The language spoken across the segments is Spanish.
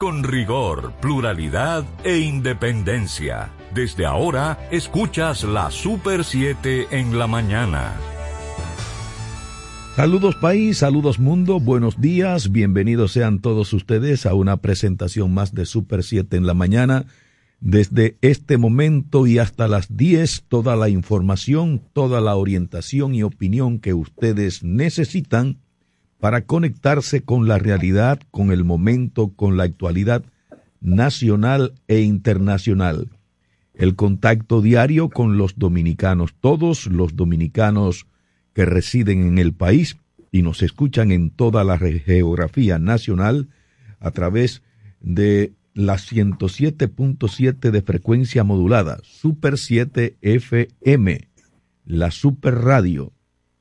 Con rigor, pluralidad e independencia. Desde ahora, escuchas la Super 7 en la mañana. Saludos país, saludos mundo, buenos días, bienvenidos sean todos ustedes a una presentación más de Super 7 en la mañana. Desde este momento y hasta las 10, toda la información, toda la orientación y opinión que ustedes necesitan para conectarse con la realidad, con el momento, con la actualidad nacional e internacional. El contacto diario con los dominicanos, todos los dominicanos que residen en el país y nos escuchan en toda la geografía nacional a través de la 107.7 de frecuencia modulada, Super 7 FM, la Super Radio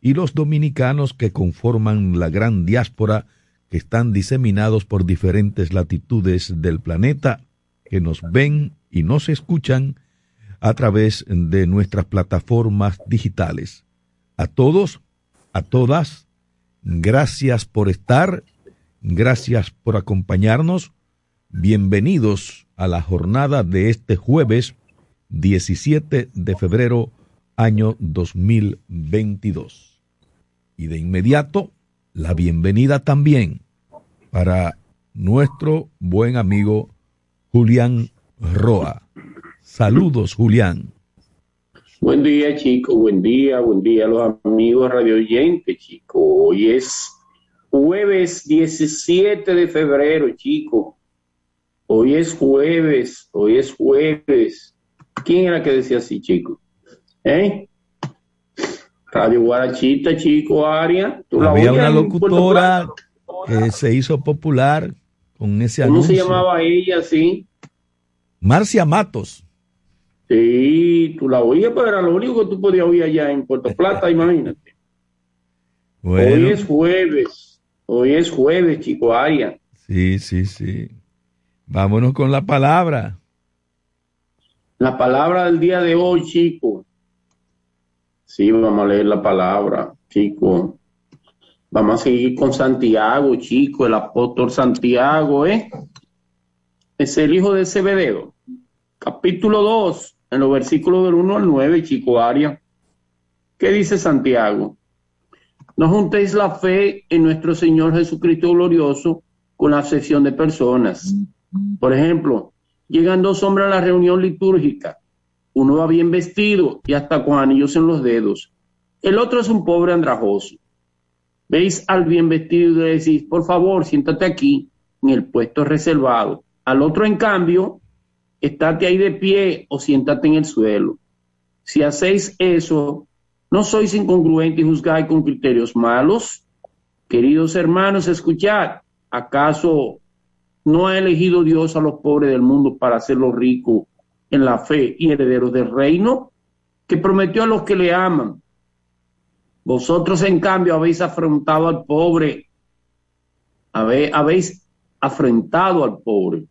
y los dominicanos que conforman la gran diáspora que están diseminados por diferentes latitudes del planeta, que nos ven y nos escuchan a través de nuestras plataformas digitales. A todos, a todas, gracias por estar, gracias por acompañarnos. Bienvenidos a la jornada de este jueves 17 de febrero año 2022. Y de inmediato, la bienvenida también para nuestro buen amigo Julián Roa. Saludos, Julián. Buen día, chicos. Buen día, buen día a los amigos radio oyentes, chicos. Hoy es jueves 17 de febrero, chicos. Hoy es jueves, hoy es jueves. ¿Quién era que decía así, chicos? ¿Eh? Radio Guarachita, chico, Aria. Había una locutora que se hizo popular con ese ¿Cómo anuncio. se llamaba ella, sí? Marcia Matos. Sí, tú la oías, pero era lo único que tú podías oír allá en Puerto Plata, imagínate. Bueno, Hoy es jueves, hoy es jueves, chico, Aria. sí, sí, sí. Vámonos con la palabra. La palabra del día de hoy, chico. Sí, vamos a leer la palabra, chico. Vamos a seguir con Santiago, chico, el apóstol Santiago, ¿eh? Es el hijo de Zebedeo. Capítulo 2, en los versículos del 1 al 9, chico Aria. ¿Qué dice Santiago? No juntéis la fe en nuestro Señor Jesucristo glorioso con la acepción de personas. Por ejemplo, llegan dos hombres a la reunión litúrgica. Uno va bien vestido y hasta con anillos en los dedos. El otro es un pobre andrajoso. Veis al bien vestido y le decís, por favor, siéntate aquí en el puesto reservado. Al otro, en cambio, estate ahí de pie o siéntate en el suelo. Si hacéis eso, ¿no sois incongruentes y juzgáis con criterios malos? Queridos hermanos, escuchad. ¿Acaso no ha elegido Dios a los pobres del mundo para hacerlos ricos en la fe y herederos del reino? Que prometió a los que le aman. Vosotros, en cambio, habéis afrontado al pobre, habéis afrentado al pobre.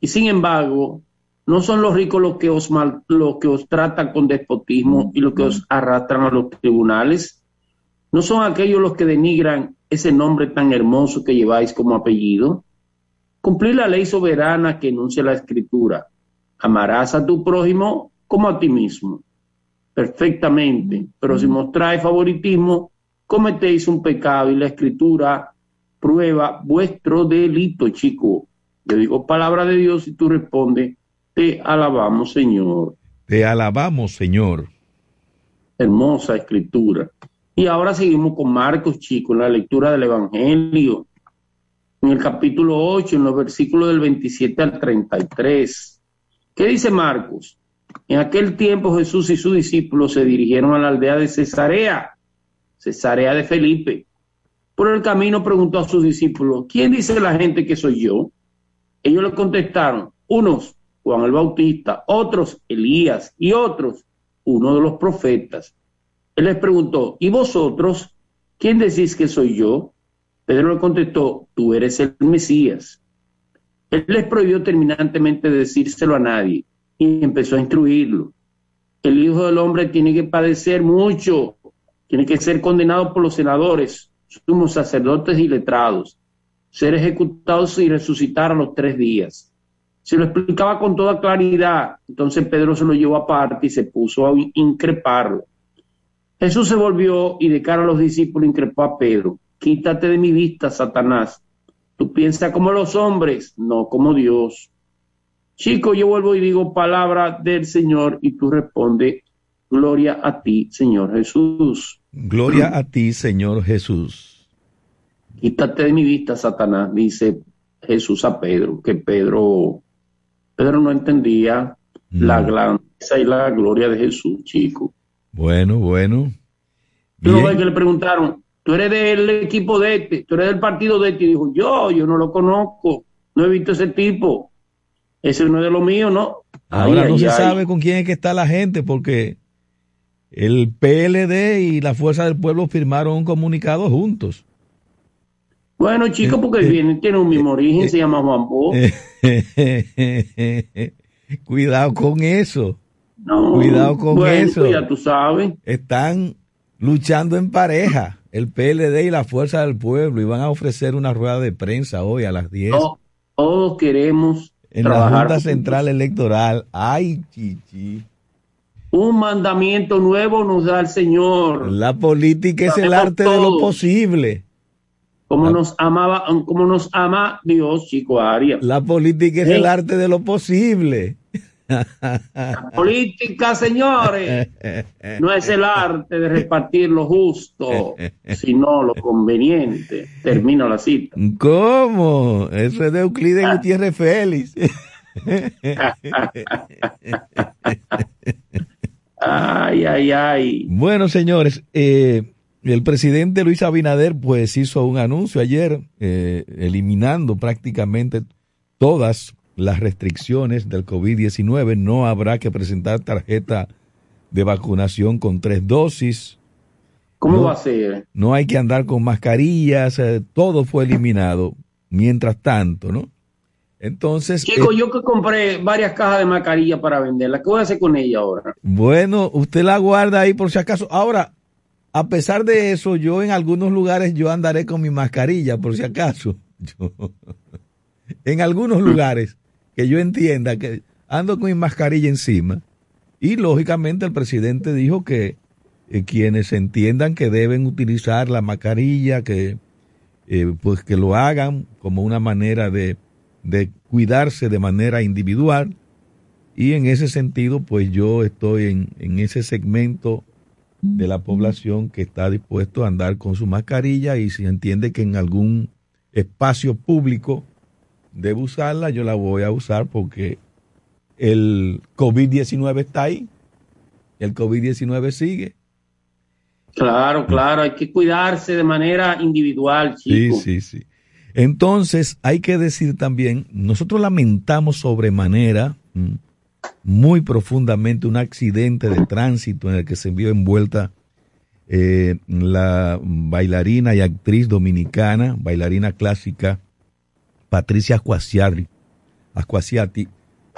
Y sin embargo, no son los ricos los que os, mal- los que os tratan con despotismo y los que os arrastran a los tribunales. No son aquellos los que denigran ese nombre tan hermoso que lleváis como apellido. Cumplir la ley soberana que enuncia la escritura. Amarás a tu prójimo como a ti mismo. Perfectamente. Pero si mostráis favoritismo, cometéis un pecado y la escritura prueba vuestro delito, chico. Yo digo palabra de Dios y tú respondes, te alabamos, Señor. Te alabamos, Señor. Hermosa escritura. Y ahora seguimos con Marcos, chicos, en la lectura del Evangelio. En el capítulo 8, en los versículos del 27 al 33. ¿Qué dice Marcos? En aquel tiempo Jesús y sus discípulos se dirigieron a la aldea de Cesarea, Cesarea de Felipe. Por el camino preguntó a sus discípulos, ¿quién dice la gente que soy yo? Ellos le contestaron, unos Juan el Bautista, otros Elías y otros uno de los profetas. Él les preguntó, ¿y vosotros quién decís que soy yo? Pedro le contestó, tú eres el Mesías. Él les prohibió terminantemente decírselo a nadie y empezó a instruirlo. El Hijo del Hombre tiene que padecer mucho, tiene que ser condenado por los senadores, sumos sacerdotes y letrados, ser ejecutado y resucitar a los tres días. Se lo explicaba con toda claridad. Entonces Pedro se lo llevó aparte y se puso a increparlo. Jesús se volvió y de cara a los discípulos increpó a Pedro. Quítate de mi vista, Satanás. Tú piensas como los hombres, no como Dios. Chico, yo vuelvo y digo palabra del Señor y tú respondes, gloria a ti, Señor Jesús. Gloria a ti, Señor Jesús. Quítate de mi vista, Satanás, dice Jesús a Pedro, que Pedro, Pedro no entendía la grandeza y la gloria de Jesús, chico. Bueno, bueno. Ves que le preguntaron, tú eres del equipo de este, tú eres del partido de este, y dijo, yo, yo no lo conozco, no he visto ese tipo, ese no es de lo mío, ¿no? Ahora no se sabe con quién es que está la gente, porque el PLD y la Fuerza del Pueblo firmaron un comunicado juntos. Bueno, chicos, porque eh, eh, tiene un mismo eh, origen, se llama Juan Bo. Cuidado con eso. Cuidado con eso. Pues ya tú sabes. Están luchando en pareja, el PLD y la Fuerza del Pueblo, y van a ofrecer una rueda de prensa hoy a las 10. todos queremos. En la Junta Central Electoral. Ay, chichi. Un mandamiento nuevo nos da el Señor. La política es el arte de lo posible. Como nos amaba, como nos ama Dios, chico Arias. La política es el arte de lo posible. La política, señores, no es el arte de repartir lo justo, sino lo conveniente. Termino la cita. ¿Cómo? Eso es de Euclides Gutiérrez Félix. ay, ay, ay. Bueno, señores, eh, el presidente Luis Abinader pues hizo un anuncio ayer eh, eliminando prácticamente todas las restricciones del COVID-19. No habrá que presentar tarjeta de vacunación con tres dosis. ¿Cómo va a ser? No hay que andar con mascarillas, eh, todo fue eliminado. Mientras tanto, ¿no? Entonces. Chico, eh, yo que compré varias cajas de mascarilla para venderla, ¿qué voy a hacer con ella ahora? Bueno, usted la guarda ahí por si acaso. Ahora, a pesar de eso, yo en algunos lugares yo andaré con mi mascarilla por si acaso. en algunos lugares que yo entienda que ando con mi mascarilla encima. Y lógicamente el presidente dijo que eh, quienes entiendan que deben utilizar la mascarilla, que eh, pues que lo hagan como una manera de, de cuidarse de manera individual. Y en ese sentido, pues yo estoy en, en ese segmento de la población que está dispuesto a andar con su mascarilla y si entiende que en algún espacio público debo usarla, yo la voy a usar porque el COVID-19 está ahí, el COVID-19 sigue. Claro, claro, hay que cuidarse de manera individual, chico. Sí, sí, sí. Entonces, hay que decir también, nosotros lamentamos sobremanera, mm, muy profundamente, un accidente de tránsito en el que se vio envuelta eh, la bailarina y actriz dominicana, bailarina clásica, Patricia Ascuasiati,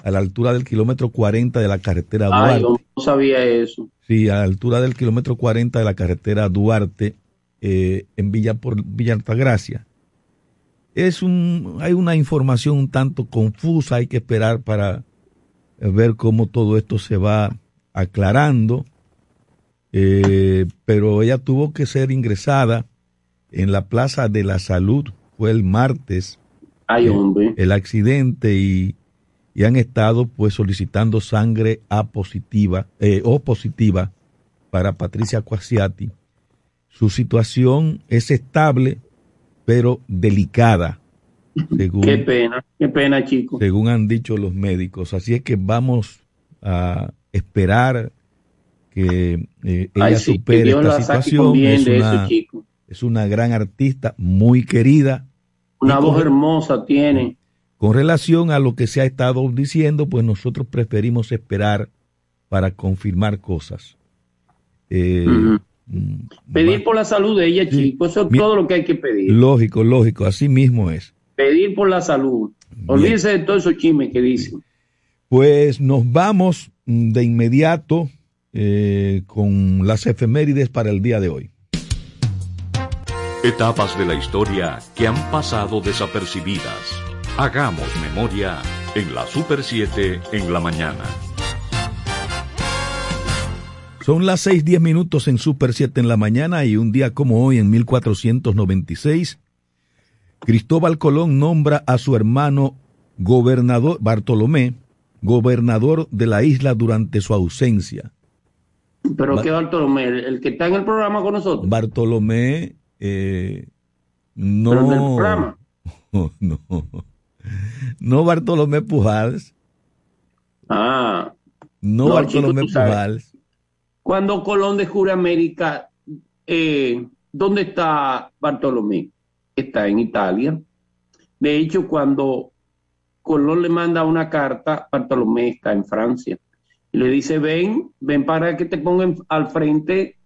a la altura del kilómetro 40 de la carretera Duarte. Ay, no sabía eso. Sí, a la altura del kilómetro 40 de la carretera Duarte, eh, en Villa, por Villa Altagracia. Es un, hay una información un tanto confusa, hay que esperar para ver cómo todo esto se va aclarando. Eh, pero ella tuvo que ser ingresada en la Plaza de la Salud, fue el martes el, accidente y, han estado pues solicitando sangre A positiva eh, o positiva para Patricia Quasiati. Su situación es estable, pero delicada. Según, qué pena, qué pena, chicos. Según han dicho los médicos. Así es que vamos a esperar que eh, ella supere esta situación. Es una, es una gran artista, muy querida una voz hermosa tiene. Con relación a lo que se ha estado diciendo, pues nosotros preferimos esperar para confirmar cosas. Eh, mm, pedir por la salud de ella, chicos, eso es todo lo que hay que pedir. Lógico, lógico, así mismo es. Pedir por la salud. Olvídense de todo esos chismes que dicen. Pues nos vamos de inmediato eh, con las efemérides para el día de hoy. Etapas de la historia que han pasado desapercibidas. Hagamos memoria en la Super 7 en la mañana. Son las 6:10 minutos en Super 7 en la mañana y un día como hoy en 1496 Cristóbal Colón nombra a su hermano gobernador Bartolomé gobernador de la isla durante su ausencia. ¿Pero qué Bartolomé? ¿El, que está en el programa con nosotros? Bartolomé eh, no, no, no Bartolomé Pujals. Ah. No, Bartolomé Pujals. Cuando Colón descubre América, eh, ¿dónde está Bartolomé? Está en Italia. De hecho, cuando Colón le manda una carta, Bartolomé está en Francia. Y le dice, ven, ven para que te pongan al frente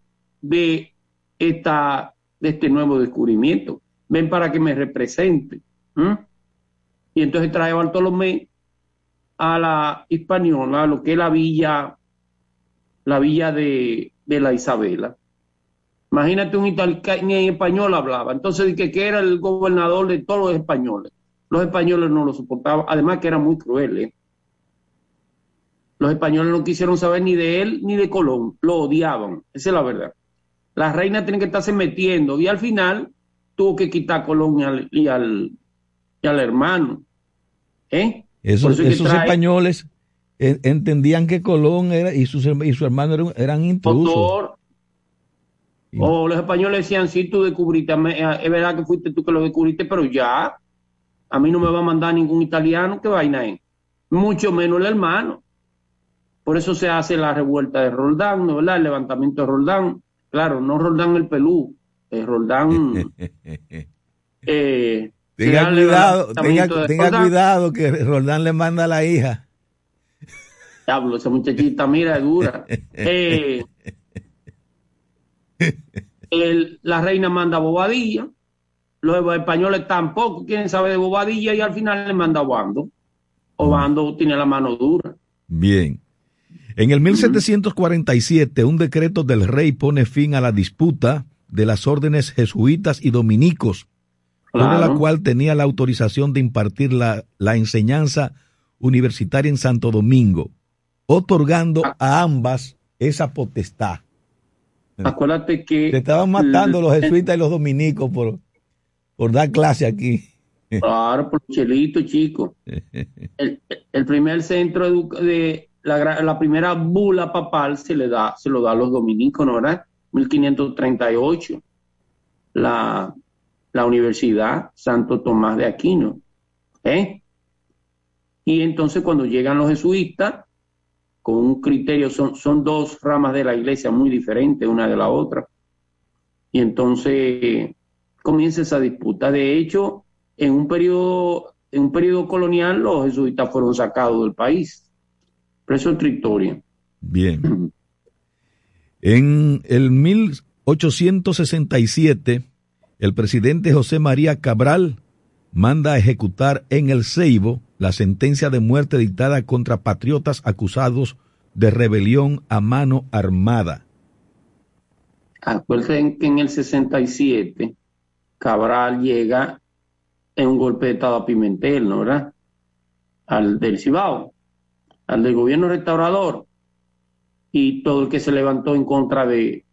de esta de este nuevo descubrimiento. Ven para que me represente. Y entonces trae Bartolomé a la Hispaniola, a lo que es la villa, la villa de, la Isabela. Imagínate un italiano, en español hablaba. Entonces, que, que era el gobernador de todos los españoles. Los españoles no lo soportaban, además que era muy cruel. ¿eh? Los españoles no quisieron saber ni de él ni de Colón, lo odiaban, esa es la verdad. La reina tiene que estarse metiendo y al final tuvo que quitar a Colón y al, hermano. ¿Eh? Esos, españoles entendían que Colón era, y, sus, y su hermano eran, eran intrusos. O los españoles decían, sí, tú descubriste, eh, es verdad que fuiste tú que lo descubriste, pero ya, a mí no me va a mandar ningún italiano, ¿qué vaina es? Mucho menos el hermano. Por eso se hace la revuelta de Roldán, ¿no? ¿verdad? El levantamiento de Roldán. Claro, no Roldán el pelú, es Roldán. eh, tenga cuidado, tenga, cuidado que Roldán le manda a la hija. Diablo, esa muchachita, mira, es dura. Eh, la reina manda Bobadilla, los españoles tampoco quieren saber de Bobadilla y al final le manda a Obando. Obando tiene la mano dura. Bien. En el 1747, un decreto del rey pone fin a la disputa de las órdenes jesuitas y dominicos, por la cual tenía la autorización de impartir la, enseñanza universitaria en Santo Domingo, otorgando ah. a ambas esa potestad. Acuérdate que... Se estaban matando los jesuitas y los dominicos por, por dar clase aquí. Claro, por chelito, chico. El, el primer centro de, la, primera bula papal se le da, se lo da a los dominicos, ¿no verdad? 1538. La, la Universidad Santo Tomás de Aquino. ¿eh? Y entonces cuando llegan los jesuitas, con un criterio, son, son dos ramas de la iglesia muy diferentes una de la otra. Y entonces comienza esa disputa. De hecho, en un periodo, en un periodo colonial, los jesuitas fueron sacados del país preso Tritoria. Bien. En el 1867, el presidente José María Cabral manda a ejecutar en el Ceibo la sentencia de muerte dictada contra patriotas acusados de rebelión a mano armada. Acuérdense que en el 67 Cabral llega en un golpe de Estado a Pimentel, ¿no verdad? Al del Cibao al del gobierno restaurador y todo el que se levantó en contra de,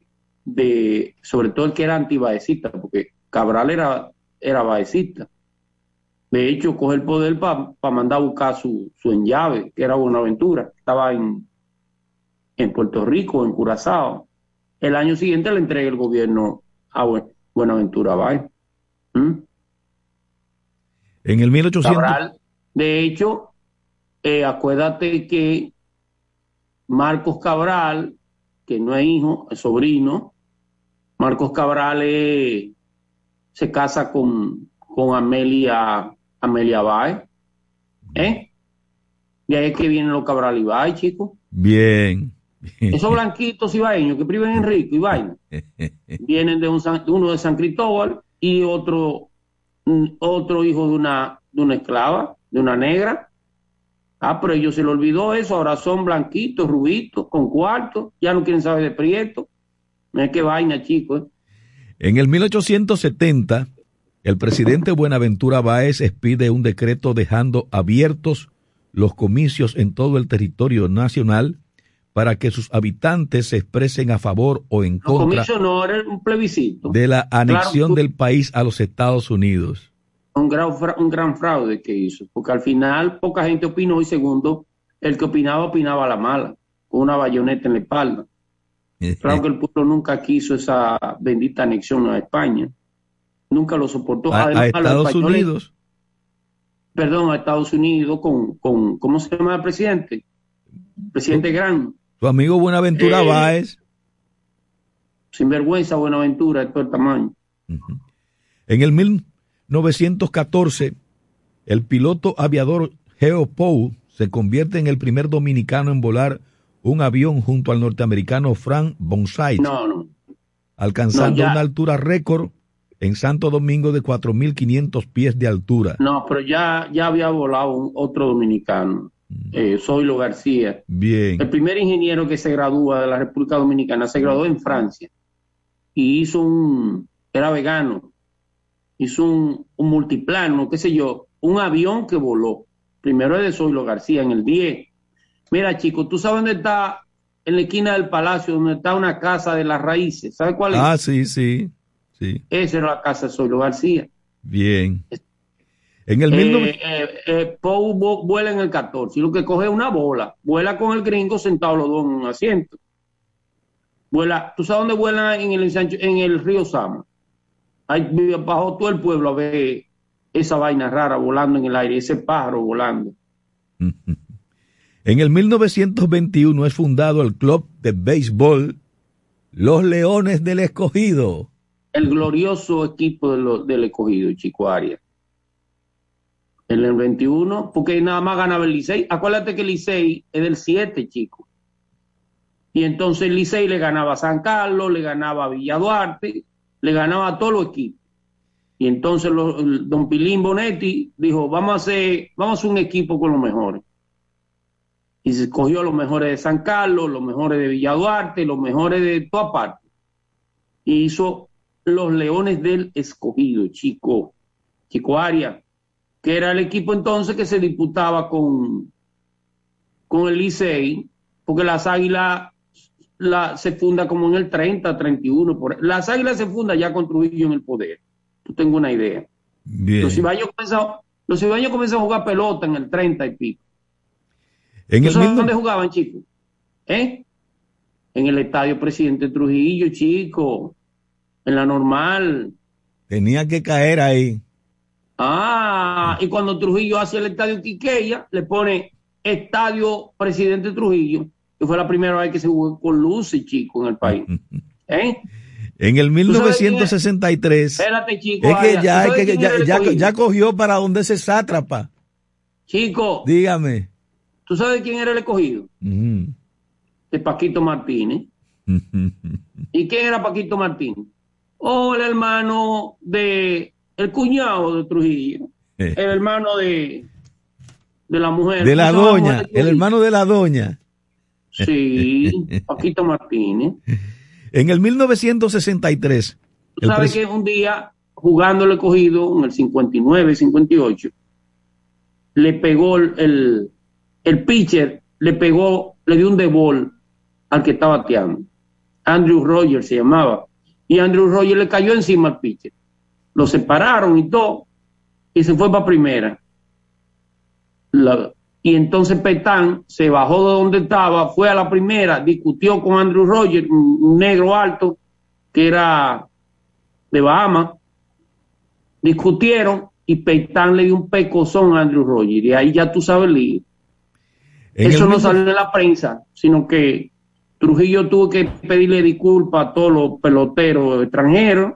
de sobre todo el que era antibaecista, porque Cabral era, era baecista. De hecho, coge el poder para mandar a buscar su, su enllave, que era Buenaventura, estaba en, en Puerto Rico, en Curazao. El año siguiente le entrega el gobierno a Buenaventura Baez. ¿Mm? En el 1800. Cabral, de hecho, eh, acuérdate que Marcos Cabral, que no es hijo, es sobrino, Marcos Cabral se casa con, con Amelia, Amelia Bay, ¿eh? De ahí es que vienen los Cabral y Bay, chicos. Bien. Esos blanquitos ibaeños que viven en Rico y vaina, vienen de, un, uno de San Cristóbal y otro, otro hijo de una, de una esclava, de una negra, Ah, pero ellos se le olvidó eso, ahora son blanquitos, rubitos, con cuartos, ya no quieren saber de prieto. Mira qué vaina, chicos. En el 1870, el presidente Buenaventura Báez expide un decreto dejando abiertos los comicios en todo el territorio nacional para que sus habitantes se expresen a favor o en contra no, era un plebiscito. de la anexión del país a los Estados Unidos. Un gran, un gran fraude que hizo, porque al final poca gente opinó y segundo, el que opinaba opinaba a la mala, con una bayoneta en la espalda. Claro que el pueblo nunca quiso esa bendita anexión a España. Nunca lo soportó. A, Estados Unidos. Perdón, a Estados Unidos con, con, ¿cómo se llama el presidente? Presidente Gran. Tu amigo Buenaventura eh, Báez. Sinvergüenza Buenaventura de todo el tamaño. En el 1914, el piloto aviador Geo Pou se convierte en el primer dominicano en volar un avión junto al norteamericano Frank Bonsai, alcanzando una altura récord en Santo Domingo de 4.500 pies de altura. No, pero ya, ya había volado un, otro dominicano, mm. eh, Zoilo García. Bien. El primer ingeniero que se gradúa de la República Dominicana se graduó en Francia y hizo un, era vegano, hizo un, un multiplano, qué sé yo, un avión que voló. Primero es de Zoilo García en el 10 Mira, chico, ¿tú sabes dónde está? En la esquina del palacio, donde está una casa de las raíces. ¿Sabes cuál es? Ah, sí, sí. sí. Esa era la casa de Solo García. Bien. En el eh, eh, eh vuela en el 14 y lo que coge es una bola. Vuela con el gringo sentado los dos en un asiento. Vuela, ¿tú sabes dónde vuela en el, en el río Sama? Bajó todo el pueblo a ver esa vaina rara volando en el aire, ese pájaro volando. En el 1921 es fundado el club de béisbol Los Leones del Escogido. El glorioso equipo del Escogido, Chico Arias. En el 21, porque nada más ganaba el Licey. Acuérdate que el Licey es del 7, chico. Y entonces el Licey le ganaba a San Carlos, le ganaba a Villa Duarte, le ganaba a todos los equipos. Y entonces don Pilín Bonetti dijo, vamos a hacer, vamos a hacer un equipo con los mejores y se escogió los mejores de San Carlos, los mejores de Villa Duarte, los mejores de toda parte. Y hizo los Leones del Escogido, Chico, Chico Aria, que era el equipo entonces que se disputaba con, con el Licey, porque las Águilas la, se funda como en el 30, 31. Por, las Águilas se funda ya con Trujillo en el poder. Tú tengo una idea. Los ibaños comenzaron a jugar pelota en el 30 y pico. En el mismo... dónde jugaban, chicos? ¿Eh? En el estadio Presidente Trujillo, chico. En la normal. Tenía que caer ahí. Ah, y cuando Trujillo hace el estadio Quiqueya, le pone Estadio Presidente Trujillo, que fue la primera vez que se jugó con luces, chico, en el país. ¿Eh? En el 1963. Espérate, chico. Es que, ya, que ya, ya, cogió para donde se sátrapa. Chico. Dígame. ¿Tú sabes quién era el escogido? De Paquito Martínez. ¿Y quién era Paquito Martínez? Oh, el hermano de, el cuñado de Trujillo. Eh. El hermano de, de la mujer. De la doña, el hermano de la doña. Sí, Paquito Martínez. En el 1963. Tú sabes que un día, jugando el escogido, en el 59, 58, le pegó el, el pitcher le pegó, le dio un debol al que estaba bateando. Andrew Rogers se llamaba. Y Andrew Rogers le cayó encima al pitcher. Lo separaron y todo. Y se fue para primera. Y entonces Petán se bajó de donde estaba, fue a la primera, discutió con Andrew Rogers, un, negro alto, que era de Bahamas. Discutieron y Petán le dio un pecozón a Andrew Rogers. Y ahí ya tú sabes el lío. Eso no salió en la prensa, sino que Trujillo tuvo que pedirle disculpas a todos los peloteros extranjeros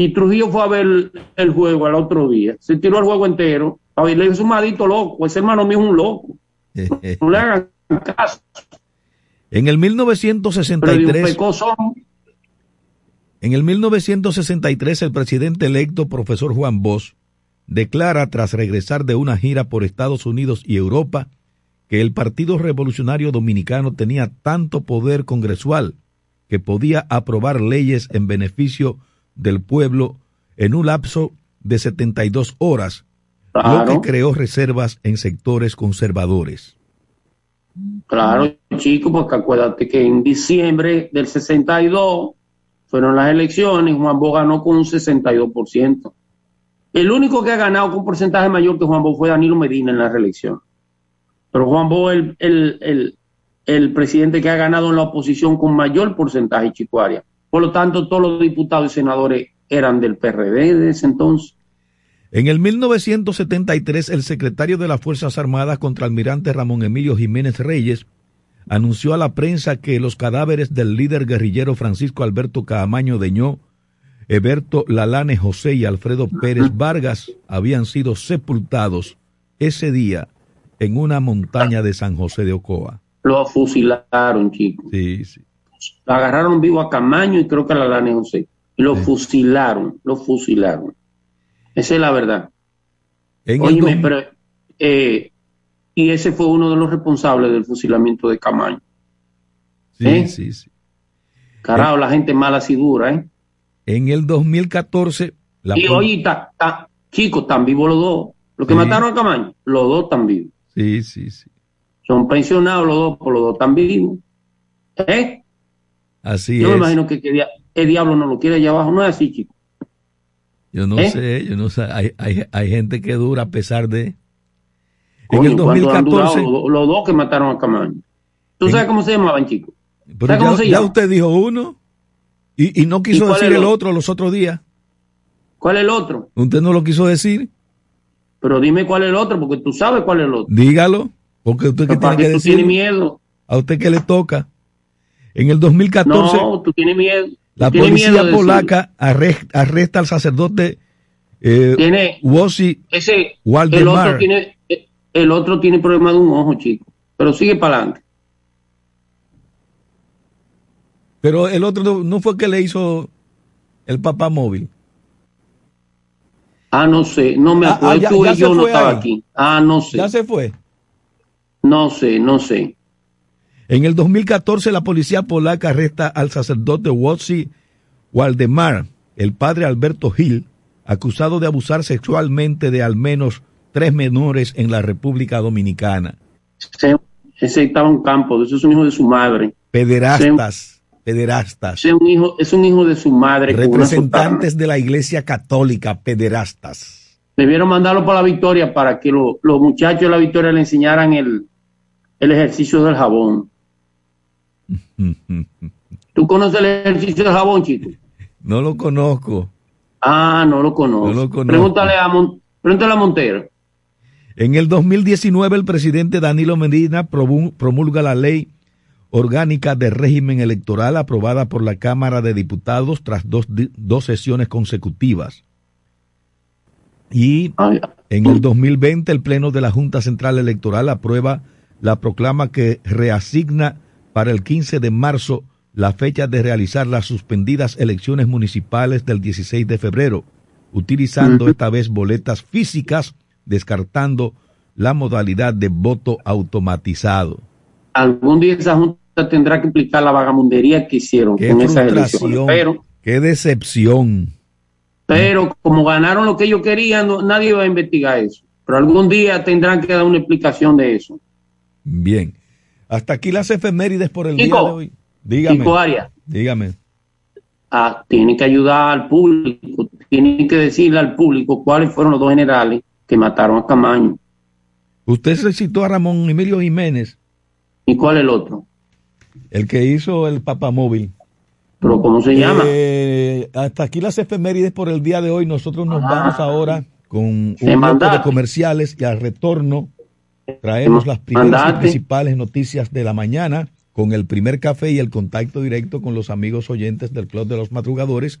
y Trujillo fue a ver el juego al otro día. Se tiró el juego entero. Y le dijo, es un maldito loco, ese hermano mío es un loco. No le hagan caso. En el 1963... En el 1963 el presidente electo, profesor Juan Bosch, declara tras regresar de una gira por Estados Unidos y Europa que el Partido Revolucionario Dominicano tenía tanto poder congresual que podía aprobar leyes en beneficio del pueblo en un lapso de 72 horas, lo que creó reservas en sectores conservadores. Claro, chico, porque acuérdate que en diciembre del 62 fueron las elecciones, Juan Bo ganó con un 62%. El único que ha ganado con un porcentaje mayor que Juan Bo fue Danilo Medina en la reelección. Pero Juan Bo es el, el, presidente que ha ganado en la oposición con mayor porcentaje, Chicuaria. Por lo tanto, todos los diputados y senadores eran del PRD de ese entonces. En el 1973, el secretario de las Fuerzas Armadas, contraalmirante Ramón Emilio Jiménez Reyes, anunció a la prensa que los cadáveres del líder guerrillero Francisco Alberto Caamaño Deñó, Eberto Lalane José y Alfredo Pérez Vargas habían sido sepultados ese día en una montaña de San José de Ocoa. Lo fusilaron, chicos. Sí, sí. Agarraron vivo a Camaño y creo que a Lalane José. Lo fusilaron, lo fusilaron. Esa es la verdad. pero, eh, y ese fue uno de los responsables del fusilamiento de Camaño. Sí, ¿Eh? sí, sí. Carajo, la gente mala y dura, ¿eh? En el 2014... La y oye, chicos, están vivos los dos. Los que mataron a Camaño, los dos están vivos. Sí, sí, sí. Son pensionados los dos, por los dos están vivos. ¿Eh? Así es. Yo me imagino que, el diablo no lo quiere allá abajo. No es así, chicos. Yo no ¿Eh? sé, yo no sé. Hay, hay, hay, gente que dura a pesar de. en el 2014. Los, dos que mataron a Camaño. ¿Tú sabes cómo se llamaban, chicos? Pero ya, ya usted dijo uno y, y no quiso decir el otro? los otros días. ¿Cuál es el otro? Usted no lo quiso decir. Pero dime cuál es el otro, porque tú sabes cuál es el otro. Dígalo, porque usted que tiene que, decir. Tiene miedo. A usted que le toca. En el 2014. No, tú tienes miedo. La policía polaca arresta, al sacerdote eh, tiene, ese, El otro, tiene, el otro tiene problema de un ojo, chico. Pero sigue para adelante. Pero el otro no, fue que le hizo el papá móvil. Ah, no sé, no me ah, ah, acuerdo. yo no estaba aquí. Ah, no sé. Ya se fue. No sé, no sé. En el 2014 la policía polaca arresta al sacerdote Wojciech Waldemar, el padre Alberto Gil, acusado de abusar sexualmente de al menos tres menores en la República Dominicana. Ese, estaba en campo, ese es un hijo de su madre. Pederastas, pederastas. es un hijo, es un hijo de su madre. Representantes de la Iglesia Católica, pederastas. Debieron mandarlo para la Victoria para que los muchachos de la Victoria le enseñaran el, el ejercicio del jabón. ¿Tú conoces el ejercicio del jabón, chico? No lo conozco. Ah, no lo conozco. Pregúntale a, a Montero. En el 2019 el presidente Danilo Medina promulga la ley orgánica de régimen electoral aprobada por la Cámara de Diputados tras dos, dos sesiones consecutivas. Y en el 2020 el Pleno de la Junta Central Electoral aprueba la proclama que reasigna para el 15 de marzo la fecha de realizar las suspendidas elecciones municipales del 16 de febrero, utilizando esta vez boletas físicas, descartando la modalidad de voto automatizado. Algún día esa Junta tendrá que implicar la vagamundería que hicieron con esas elecciones. Pero, qué decepción. Pero como ganaron lo que ellos querían, nadie va a investigar eso. Pero algún día tendrán que dar una explicación de eso. Bien. Hasta aquí las efemérides por el día de hoy. Dígame. Dígame. Ah, tiene que ayudar al público, tiene que decirle al público cuáles fueron los dos generales que mataron a Camaño. Usted se citó a Ramón Emilio Jiménez. ¿Y cuál es el otro? El que hizo el papamóvil. ¿Pero cómo se llama? Eh, hasta aquí las efemérides por el día de hoy. Nosotros nos ah. vamos ahora con un bloque de comerciales y al retorno traemos las primeras y principales noticias de la mañana con el primer café y el contacto directo con los amigos oyentes del Club de los Madrugadores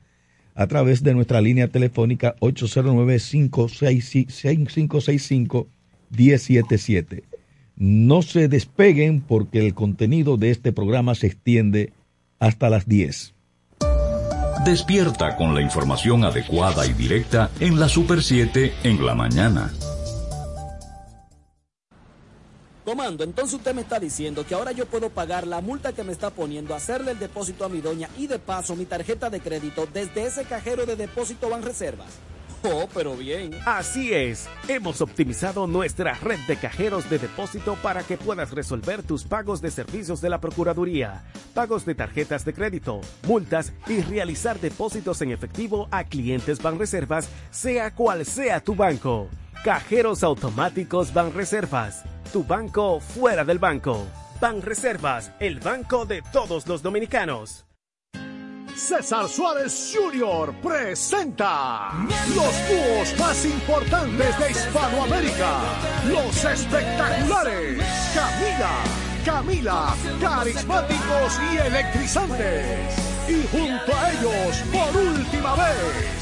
a través de nuestra línea telefónica 809-565-1077. No se despeguen porque el contenido de este programa se extiende hasta las 10. Despierta con la información adecuada y directa en la Super 7 en la mañana. Tomando, entonces usted me está diciendo que ahora yo puedo pagar la multa que me está poniendo, hacerle el depósito a mi doña y de paso mi tarjeta de crédito desde ese cajero de depósito Banreservas. Oh, pero bien. Así es. Hemos optimizado nuestra red de cajeros de depósito para que puedas resolver tus pagos de servicios de la Procuraduría, pagos de tarjetas de crédito, multas y realizar depósitos en efectivo a clientes Banreservas, sea cual sea tu banco. Cajeros automáticos Banreservas. Tu banco fuera del banco. Banreservas, el banco de todos los dominicanos. César Suárez Jr. presenta los dúos más importantes de Hispanoamérica, los espectaculares Camila, Camila, carismáticos y electrizantes. Y junto a ellos, por última vez,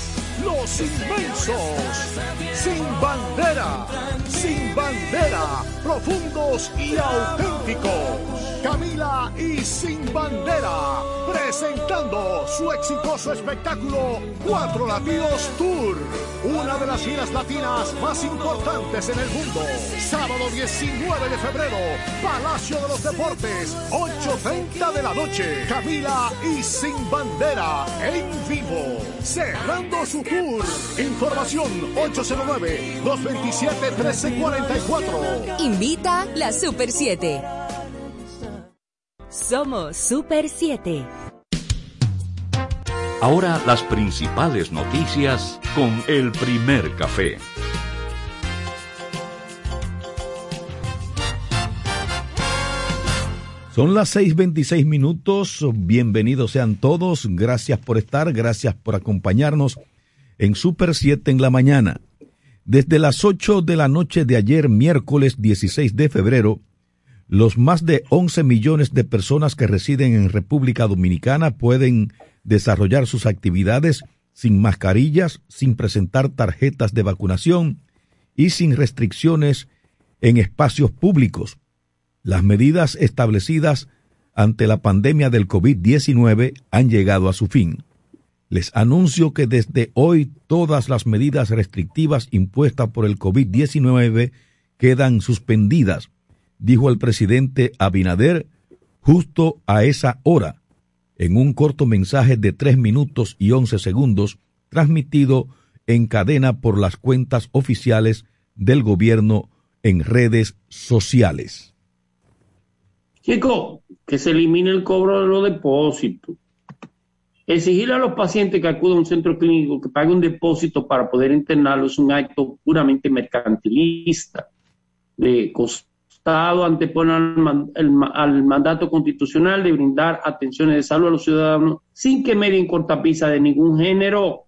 inmensos, sin bandera, sin bandera, profundos y auténticos. Camila y Sin Bandera, presentando su exitoso espectáculo Cuatro Latidos Tour, una de las giras latinas más importantes en el mundo. Sábado 19 de febrero, Palacio de los Deportes, 8.30 de la noche. Camila y Sin Bandera en vivo, cerrando su tour. Información 809-227-1344. Invita la Super 7. Somos Super 7. Ahora las principales noticias con el primer café. Son las 6:26 minutos. Bienvenidos sean todos. Gracias por estar, gracias por acompañarnos en Super 7 en la mañana. Desde las 8 de la noche de ayer, miércoles 16 de febrero, los más de 11 millones de personas que residen en República Dominicana pueden desarrollar sus actividades sin mascarillas, sin presentar tarjetas de vacunación y sin restricciones en espacios públicos. Las medidas establecidas ante la pandemia del COVID-19 han llegado a su fin. Les anuncio que desde hoy todas las medidas restrictivas impuestas por el COVID-19 quedan suspendidas dijo el presidente Abinader justo a esa hora, en un corto mensaje de tres minutos y once segundos, transmitido en cadena por las cuentas oficiales del gobierno en redes sociales. Chico, que se elimine el cobro de los depósitos. Exigir a los pacientes que acudan a un centro clínico que pague un depósito para poder internarlo es un acto puramente mercantilista, de Estado antepone al, mandato constitucional de brindar atenciones de salud a los ciudadanos sin que medien cortapisa de ningún género.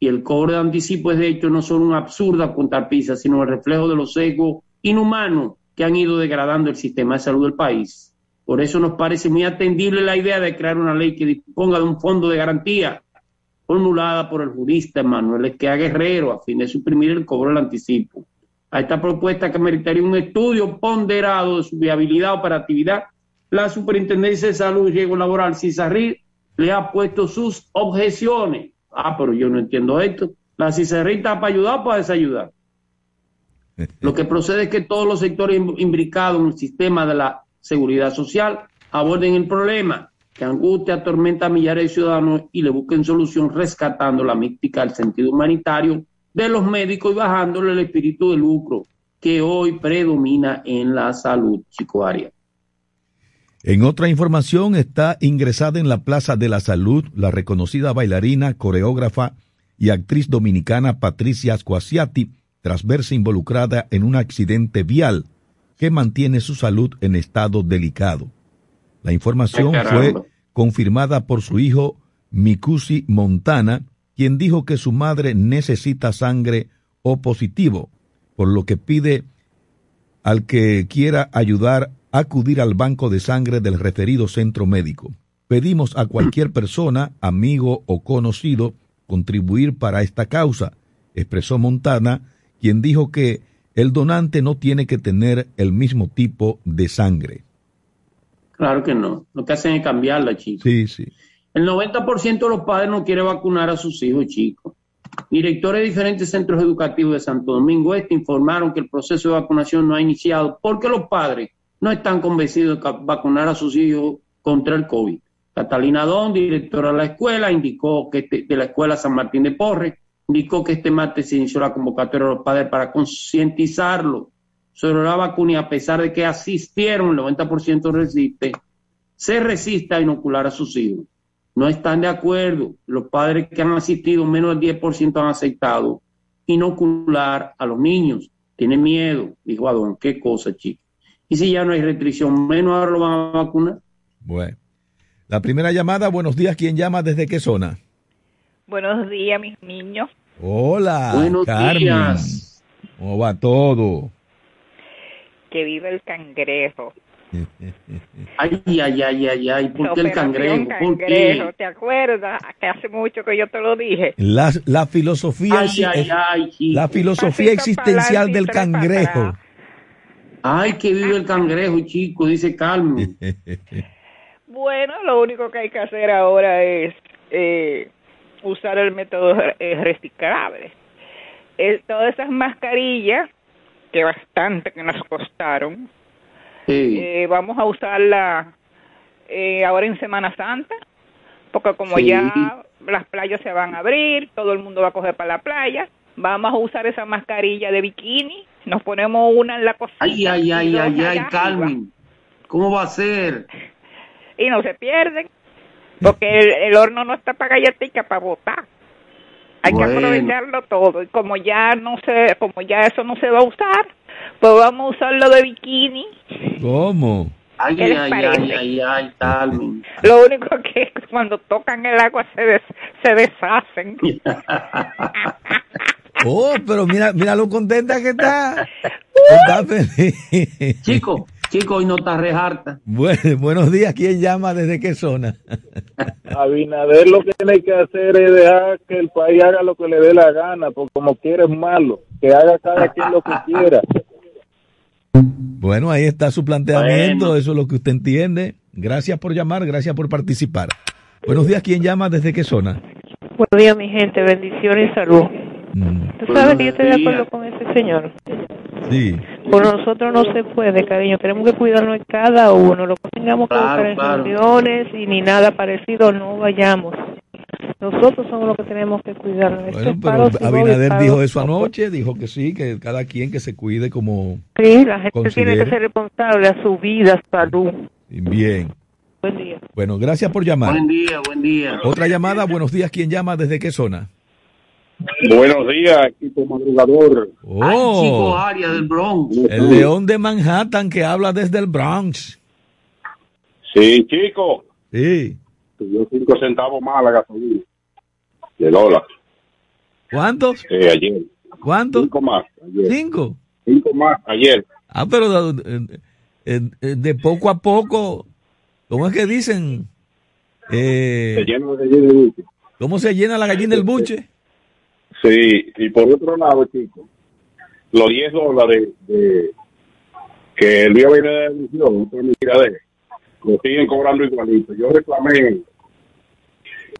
Y el cobro de anticipo es de hecho no solo una absurda cortapisa, sino el reflejo de los sesgos inhumanos que han ido degradando el sistema de salud del país. Por eso nos parece muy atendible la idea de crear una ley que disponga de un fondo de garantía formulada por el jurista Emanuel Esquea Guerrero a fin de suprimir el cobro del anticipo a esta propuesta que meritaría un estudio ponderado de su viabilidad, operatividad, la Superintendencia de Salud y Riesgo Laboral, CISARRI, le ha puesto sus objeciones. Ah, pero yo no entiendo esto. La CISARRI está para ayudar o para desayudar. Lo que procede es que todos los sectores imbricados en el sistema de la seguridad social aborden el problema que angustia, atormenta a millares de ciudadanos y le busquen solución rescatando la mística del sentido humanitario de los médicos y bajándole el espíritu de lucro que hoy predomina en la salud psicoaria. En otra información está ingresada en la Plaza de la Salud la reconocida bailarina, coreógrafa y actriz dominicana Patricia Ascuasiati tras verse involucrada en un accidente vial que mantiene su salud en estado delicado. La información fue confirmada por su hijo Mikusi Montana, quien dijo que su madre necesita sangre O positivo, por lo que pide al que quiera ayudar a acudir al banco de sangre del referido centro médico. Pedimos a cualquier persona, amigo o conocido, contribuir para esta causa, expresó Montana, quien dijo que el donante no tiene que tener el mismo tipo de sangre. Claro que no. Lo que hacen es cambiarla, chicos. Sí, sí. El 90% de los padres no quiere vacunar a sus hijos chicos. Directores de diferentes centros educativos de Santo Domingo Este informaron que el proceso de vacunación no ha iniciado porque los padres no están convencidos de vacunar a sus hijos contra el COVID. Catalina Don, directora de la escuela, indicó que este, de la escuela San Martín de Porres, indicó que este martes se inició la convocatoria de los padres para concientizarlo sobre la vacuna y a pesar de que asistieron, el 90% resiste, se resiste a inocular a sus hijos. No están de acuerdo. Los padres que han asistido, menos del 10% han aceptado inocular a los niños. Tienen miedo, dijo Adón. Qué cosa, chicos. Y si ya no hay restricción, menos ahora lo van a vacunar. Bueno. La primera llamada, buenos días. ¿Quién llama? ¿Desde qué zona? Buenos días, mis niños. Hola, Buenos Carmen. días. ¿Cómo va todo? Que vive el cangrejo. Ay, ay, ay, ay, ay. ¿Por qué el cangrejo? ¿Por Cangrejo, qué? ¿Te acuerdas? Que hace mucho que yo te lo dije. La, la filosofía, Ay, ay, ay, chico. la filosofía existencial del para cangrejo. Ay, que vive el cangrejo, chico, dice Carmen. Bueno, lo único que hay que hacer ahora es eh, usar el método eh, reciclable. Eh, todas esas mascarillas, que bastante que nos costaron, Sí. eh, vamos a usarla eh, ahora en Semana Santa, porque como Sí. ya las playas se van a abrir, todo el mundo va a coger para la playa, vamos a usar esa mascarilla de bikini, nos ponemos una en la cocina. Ay, ay, ay, ay, ay, Carmen. ¿Cómo va a ser? Y no se pierden, porque el, el horno no está para galletica, para botar. Hay Bueno. que aprovecharlo todo. Y como ya no se, como ya eso no se va a usar, pues vamos a usarlo de bikini. ¿Cómo? Ay, ¿Qué les ay, parece? ay, ay, ay, Carmen. Lo único que es cuando tocan el agua se, des- se deshacen. Oh, pero mira, mira lo contenta que está. Está feliz. Chico, chico, hoy no está rejarta. Bueno, buenos días. ¿Quién llama? ¿Desde qué zona? Abinader lo que tiene que hacer es dejar que el país haga lo que le dé la gana, porque como quiere es malo, que haga cada quien lo que quiera. Bueno, ahí está su planteamiento. Bueno. Eso es lo que usted entiende. Gracias por llamar, gracias por participar. Buenos días. ¿Quién llama? ¿Desde qué zona? Buenos días, mi gente. Bendiciones y salud. Mm, Tú sabes que yo estoy de acuerdo con ese señor. sí. Por nosotros no se puede, cariño. Tenemos que cuidarnos de cada uno. Lo que tengamos que Claro, buscar en claro. reuniones y ni nada parecido, no vayamos. Nosotros somos los que tenemos que. Esto Bueno, es paro, pero Abinader dijo eso anoche. Dijo que sí, que cada quien que se cuide como Sí, la gente Considere. tiene que ser responsable a su vida, salud. bien. Buen día. Bueno, gracias por llamar. Buen día, buen día. Otra llamada. Buenos días. ¿Quién llama? ¿Desde qué zona? Buenos días, equipo madrugador. Ay, chico, Oh, Arias del Bronx. el león de Manhattan que habla desde el Bronx. Sí, chico, Sí. Subió cinco centavos más la gasolina. De dólar, ¿Cuántos? eh, ayer. ¿Cuántos? Cinco más, ayer. Cinco. Cinco más, ayer. Ah, pero de, de poco a poco, ¿cómo es que dicen? Eh, Se llena de lleno de buche. ¿Cómo se llena la gallina del buche? Sí, y por otro lado, chico, los 10 dólares de, que el día viene de emisión, otra miradera, lo siguen cobrando igualito. Yo reclamé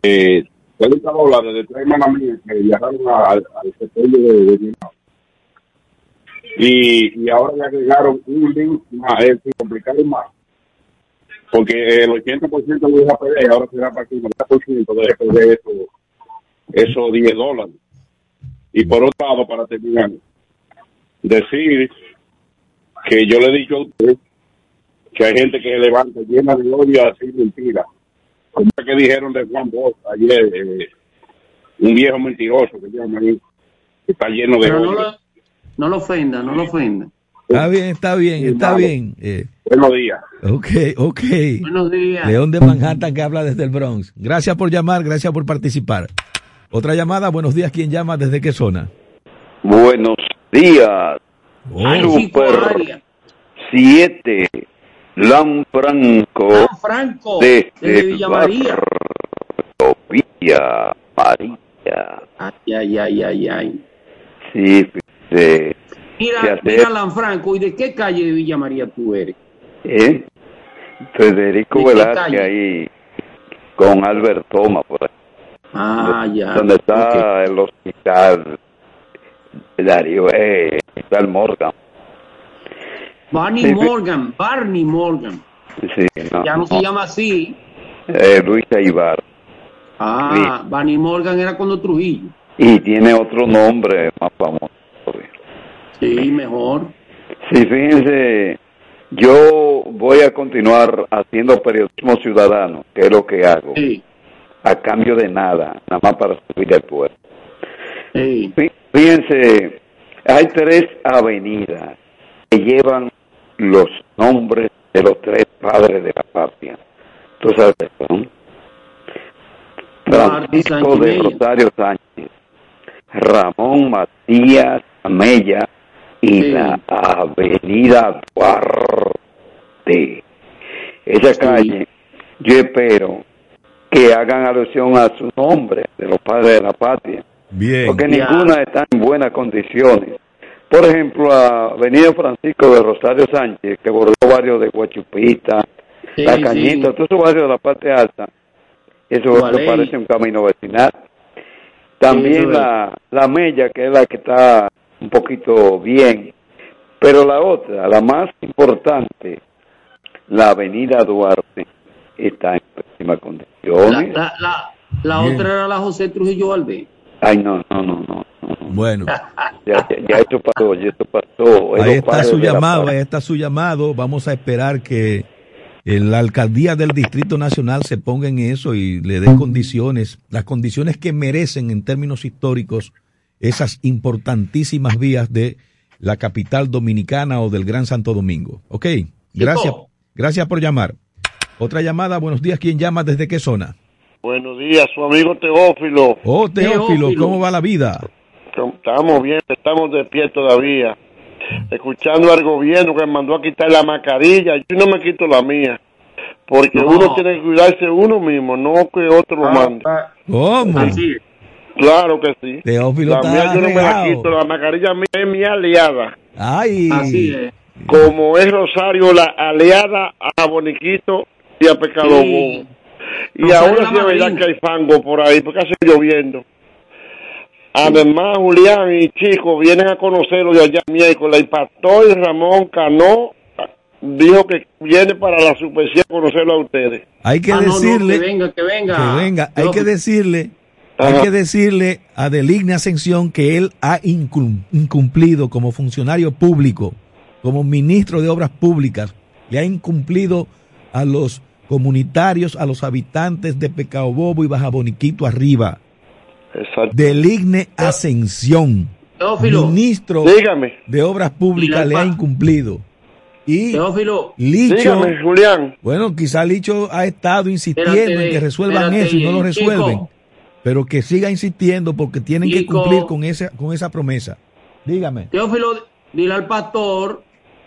eh, 30 dólares de tres hermanas mías que viajaron al al de, de y, y ahora le agregaron un link más, es decir, complicaron más. Porque el 80% lo deja perder y ahora se da para el 90% deje perder eso, esos 10 dólares. Y por otro lado, para terminar, decir que yo le he dicho a usted que hay gente que levanta llena de odio a decir mentiras. Como que dijeron de Juan Bosch ayer, eh, un viejo mentiroso que llama ahí, que está lleno de Pero no lo, no lo ofenda, no lo ofenda. Está bien, está bien, está bien. Eh, Buenos días. ok, ok. Buenos días. León de Manhattan que habla desde el Bronx. Gracias por llamar, gracias por participar. Otra llamada, buenos días. ¿Quién llama? ¿Desde qué zona? Buenos días, Oh, Super. Arias. 7, Lanfranco, San Franco, desde desde Villa María. Villa María. Ay, ay, ay, ay, ay. Sí, de, Mira, mira, Lanfranco, ¿y de qué calle de Villa María tú eres? ¿eh? Federico ¿De qué Velázquez ahí con Albert Toma, por ahí, Ah, ya. donde está el hospital Darío, eh, hospital Morgan. Barney Sí, sí. Morgan, Barney Morgan. Sí, no, Ya no se llama así. Eh, Luis Aibar. Ah, Barney Morgan era cuando Trujillo. Y tiene otro nombre más famoso. Sí, mejor. Sí, fíjense, yo voy a continuar haciendo periodismo ciudadano, que es lo que hago, a cambio de nada, nada más para subir el pueblo. Fí- Fíjense, hay tres avenidas que llevan los nombres de los tres padres de la patria. ¿Tú sabes son? Francisco de. Rosario Sánchez, Ramón Matías Amella y la Avenida Duarte. Esa calle, yo espero que hagan alusión a su nombre de los padres de la patria, Bien. porque ninguna está en buenas condiciones. Por ejemplo, la Avenida Francisco de Rosario Sánchez, que bordó varios de Guachupita, Sí, La sí. Cañita, todos esos barrios de la parte alta, eso Gualey. parece un camino vecinal. También la, la Mella, que es la que está un poquito bien. Pero la otra, la más importante, la Avenida Duarte, está en pésimas La, condiciones. la, la, la Bien. otra era la José Trujillo Valdés. Ay, no, no, no, no. no. Bueno, Ya, ya, ya esto pasó, ya esto pasó. Es ahí está su llamado, ahí está su llamado. Vamos a esperar que en la alcaldía del Distrito Nacional se ponga en eso y le dé condiciones, las condiciones que merecen en términos históricos esas importantísimas vías de la capital dominicana o del Gran Santo Domingo. Ok, gracias, gracias por llamar. Otra llamada, buenos días, ¿quién llama? ¿Desde qué zona? Buenos días, su amigo Teófilo. Oh, Teófilo, ¿cómo va la vida? Estamos bien, estamos de pie todavía. Escuchando al gobierno que me mandó a quitar la mascarilla. Yo no me quito la mía. Porque No. uno tiene que cuidarse uno mismo, no que otro lo mande. ¿Cómo? Claro que sí. Teófilo la mía yo no me la quito, la mascarilla mía es mi aliada. Ay. Así es. Como es Rosario la aliada a Boniquito y a Pecado Sí. Y ahora sí es verdad que hay fango por ahí, porque hace lloviendo. Además, Julián y Chico vienen a conocerlo de allá miércoles. El pastor Ramón Cano dijo que viene para la superficie a conocerlo a ustedes. Hay que Ah, no, no, decirle que venga, que venga. que venga, hay que decirle, hay que decirle a Deligne Ascensión que él ha incum- incumplido como funcionario público, como ministro de Obras Públicas, le ha incumplido a los comunitarios, a los habitantes de Pecao Bobo y Baja Boniquito arriba. Exacto. Deligne Ascensión, Teófilo, ministro Dígame, de Obras Públicas, le ha incumplido. Y Teófilo, Licho, dígame, Julián. bueno, quizá Licho ha estado insistiendo en que resuelvan eso y no lo Chico. resuelven. Pero que siga insistiendo porque tienen que cumplir con esa, con esa promesa. Dígame. Teófilo, dile al pastor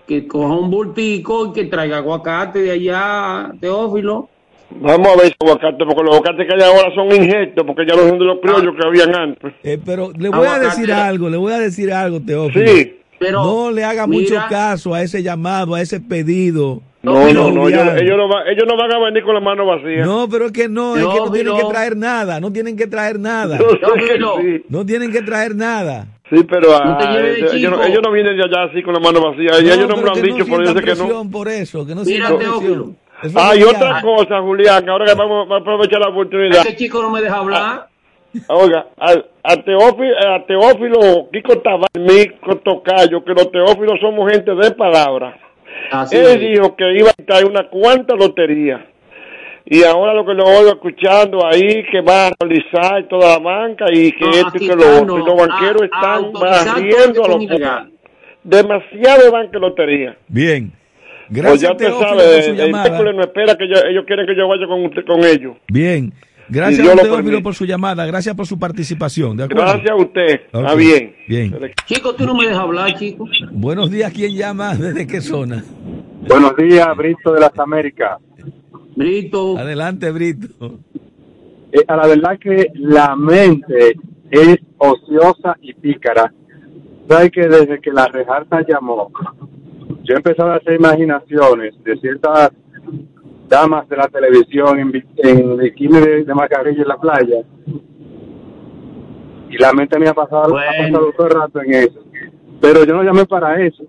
que coja un bultico y que traiga aguacate de allá, Teófilo. Vamos a ver ese aguacate, porque los aguacates que hay ahora son injertos, porque ya no son de los criollos que habían antes. Eh, pero le voy a Aguacate. decir algo, le voy a decir algo, Teófilo. Sí. Pero, no le haga mira, mucho caso a ese llamado, a ese pedido. No, no, no, ellos, ellos no, va- ellos no van a venir con la mano vacía. No, pero es que no, es que no tienen que traer nada, no tienen que traer nada. Sí. No tienen que traer nada. Sí, pero No ah, ellos, no, ellos no vienen de allá así con la mano vacía. Y ellos no me lo han dicho, que no. por eso, que no Mira, Teófilo. presión. Eso Ah, es y lo que otra hay. cosa, Julián, que ahora que vamos a aprovechar la oportunidad. Ese chico no me deja hablar. Oiga, a, a Teófilo, a Teófilo Kiko Tabar, mi tocayo, que los Teófilos somos gente de palabra. Así Él es. dijo que iba a traer una cuanta lotería. Y ahora lo que lo oigo escuchando ahí, que va a realizar toda la banca y que No, esto y que lo otro. Los banqueros A- a están barriendo a lo los ilegal. Demasiado banca lotería. Bien. Pues Gracias, ya te Teófilo, sabe, por su el no espera que yo- ellos quieren que yo vaya con usted, con ellos. Bien. Gracias, Teófilo, permite. por su llamada. Gracias por su participación. ¿De acuerdo? Gracias a usted. Está bien. Bien. Chico, tú no me dejas hablar, chico. Buenos días. ¿Quién llama? ¿Desde qué zona? Buenos días, Brito de las Américas. Brito. Adelante, Brito. Eh, a la verdad que la mente es ociosa y pícara. Sabes que desde que la Rejarta llamó, yo he empezado a hacer imaginaciones de ciertas damas de la televisión en, en bikini de, de mascarilla en la playa. Y la mente me ha pasado, ha pasado todo el rato en eso. Pero yo no llamé para eso.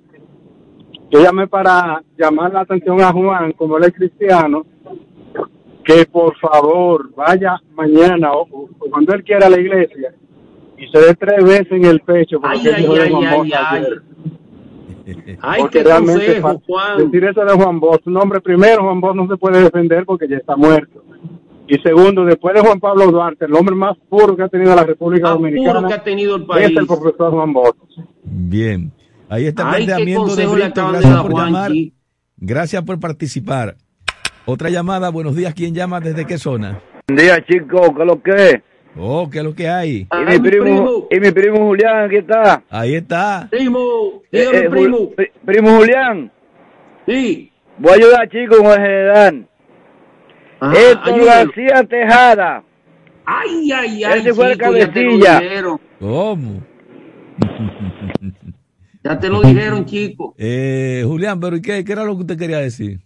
yo llamé para llamar la atención a Juan, como él es cristiano, que por favor vaya mañana o, o cuando él quiera a la iglesia y se dé tres veces en el pecho porque Ay, ay, dijo de ay, Juan ay, Bosch ay. ayer. Ay, Porque qué realmente consejo, Juan. decir eso de Juan Bosch, un hombre primero, Juan Bosch no se puede defender porque ya está muerto. Y segundo, después de Juan Pablo Duarte, el hombre más puro que ha tenido la República Más Dominicana puro que ha tenido el es país. el profesor Juan Bosch. Bien. Ahí está el planteamiento de Brito. de Gracias por llamar. Gracias por participar. Otra llamada. Buenos días. ¿Quién llama? ¿Desde qué zona? Buen día, chicos, ¿qué es lo que es? Oh, ¿qué es lo que hay? y, mi primo, y mi primo Julián, aquí está. Ahí está. Primo, Eh, dígame, eh, primo. Jul- pri- primo Julián. Sí. Voy a ayudar, chicos, con el general. Ajá, Héctor ayúdalo. García Tejada. Ay, ay, ay. Ese fue el cabecilla. ¿Cómo? Ya te lo dijeron, chico. Eh, Julián, pero ¿y qué, qué era lo que usted quería decir?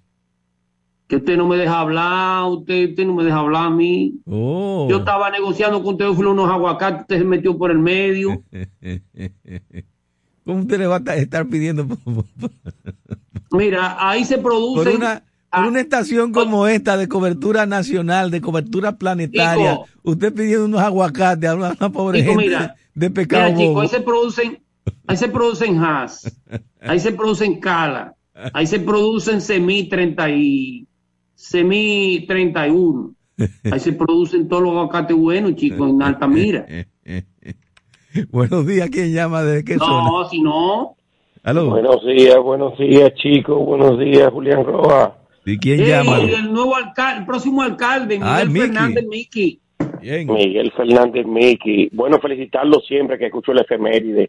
Que usted no me deja hablar, usted, usted no me deja hablar a mí. Oh. Yo estaba negociando con Teófilo unos aguacates, usted se metió por el medio. ¿Cómo usted le va a ta- estar pidiendo Mira, ahí se produce. por una, por una estación como esta de cobertura nacional, de cobertura planetaria? Chico. usted pidiendo unos aguacates a una, pobre Chico, gente mira, de pecado Mira, chicos, bobo. ahí se producen, ahí se producen Haas, ahí se producen Cala, ahí se producen Semi 30 y Semi 31. Ahí se producen todos los aguacates buenos, chicos, en Altamira. Buenos días, ¿quién llama? ¿Desde qué zona? No, si no. ¿Aló? Buenos días, buenos días, chicos. Buenos días, Julián Roa. ¿Y quién llama? el nuevo alcalde, el próximo alcalde, Ah, el Miguel Miki. Fernández Miki. Miguel Fernández Miki. Bueno, felicitarlo siempre que escucho el efeméride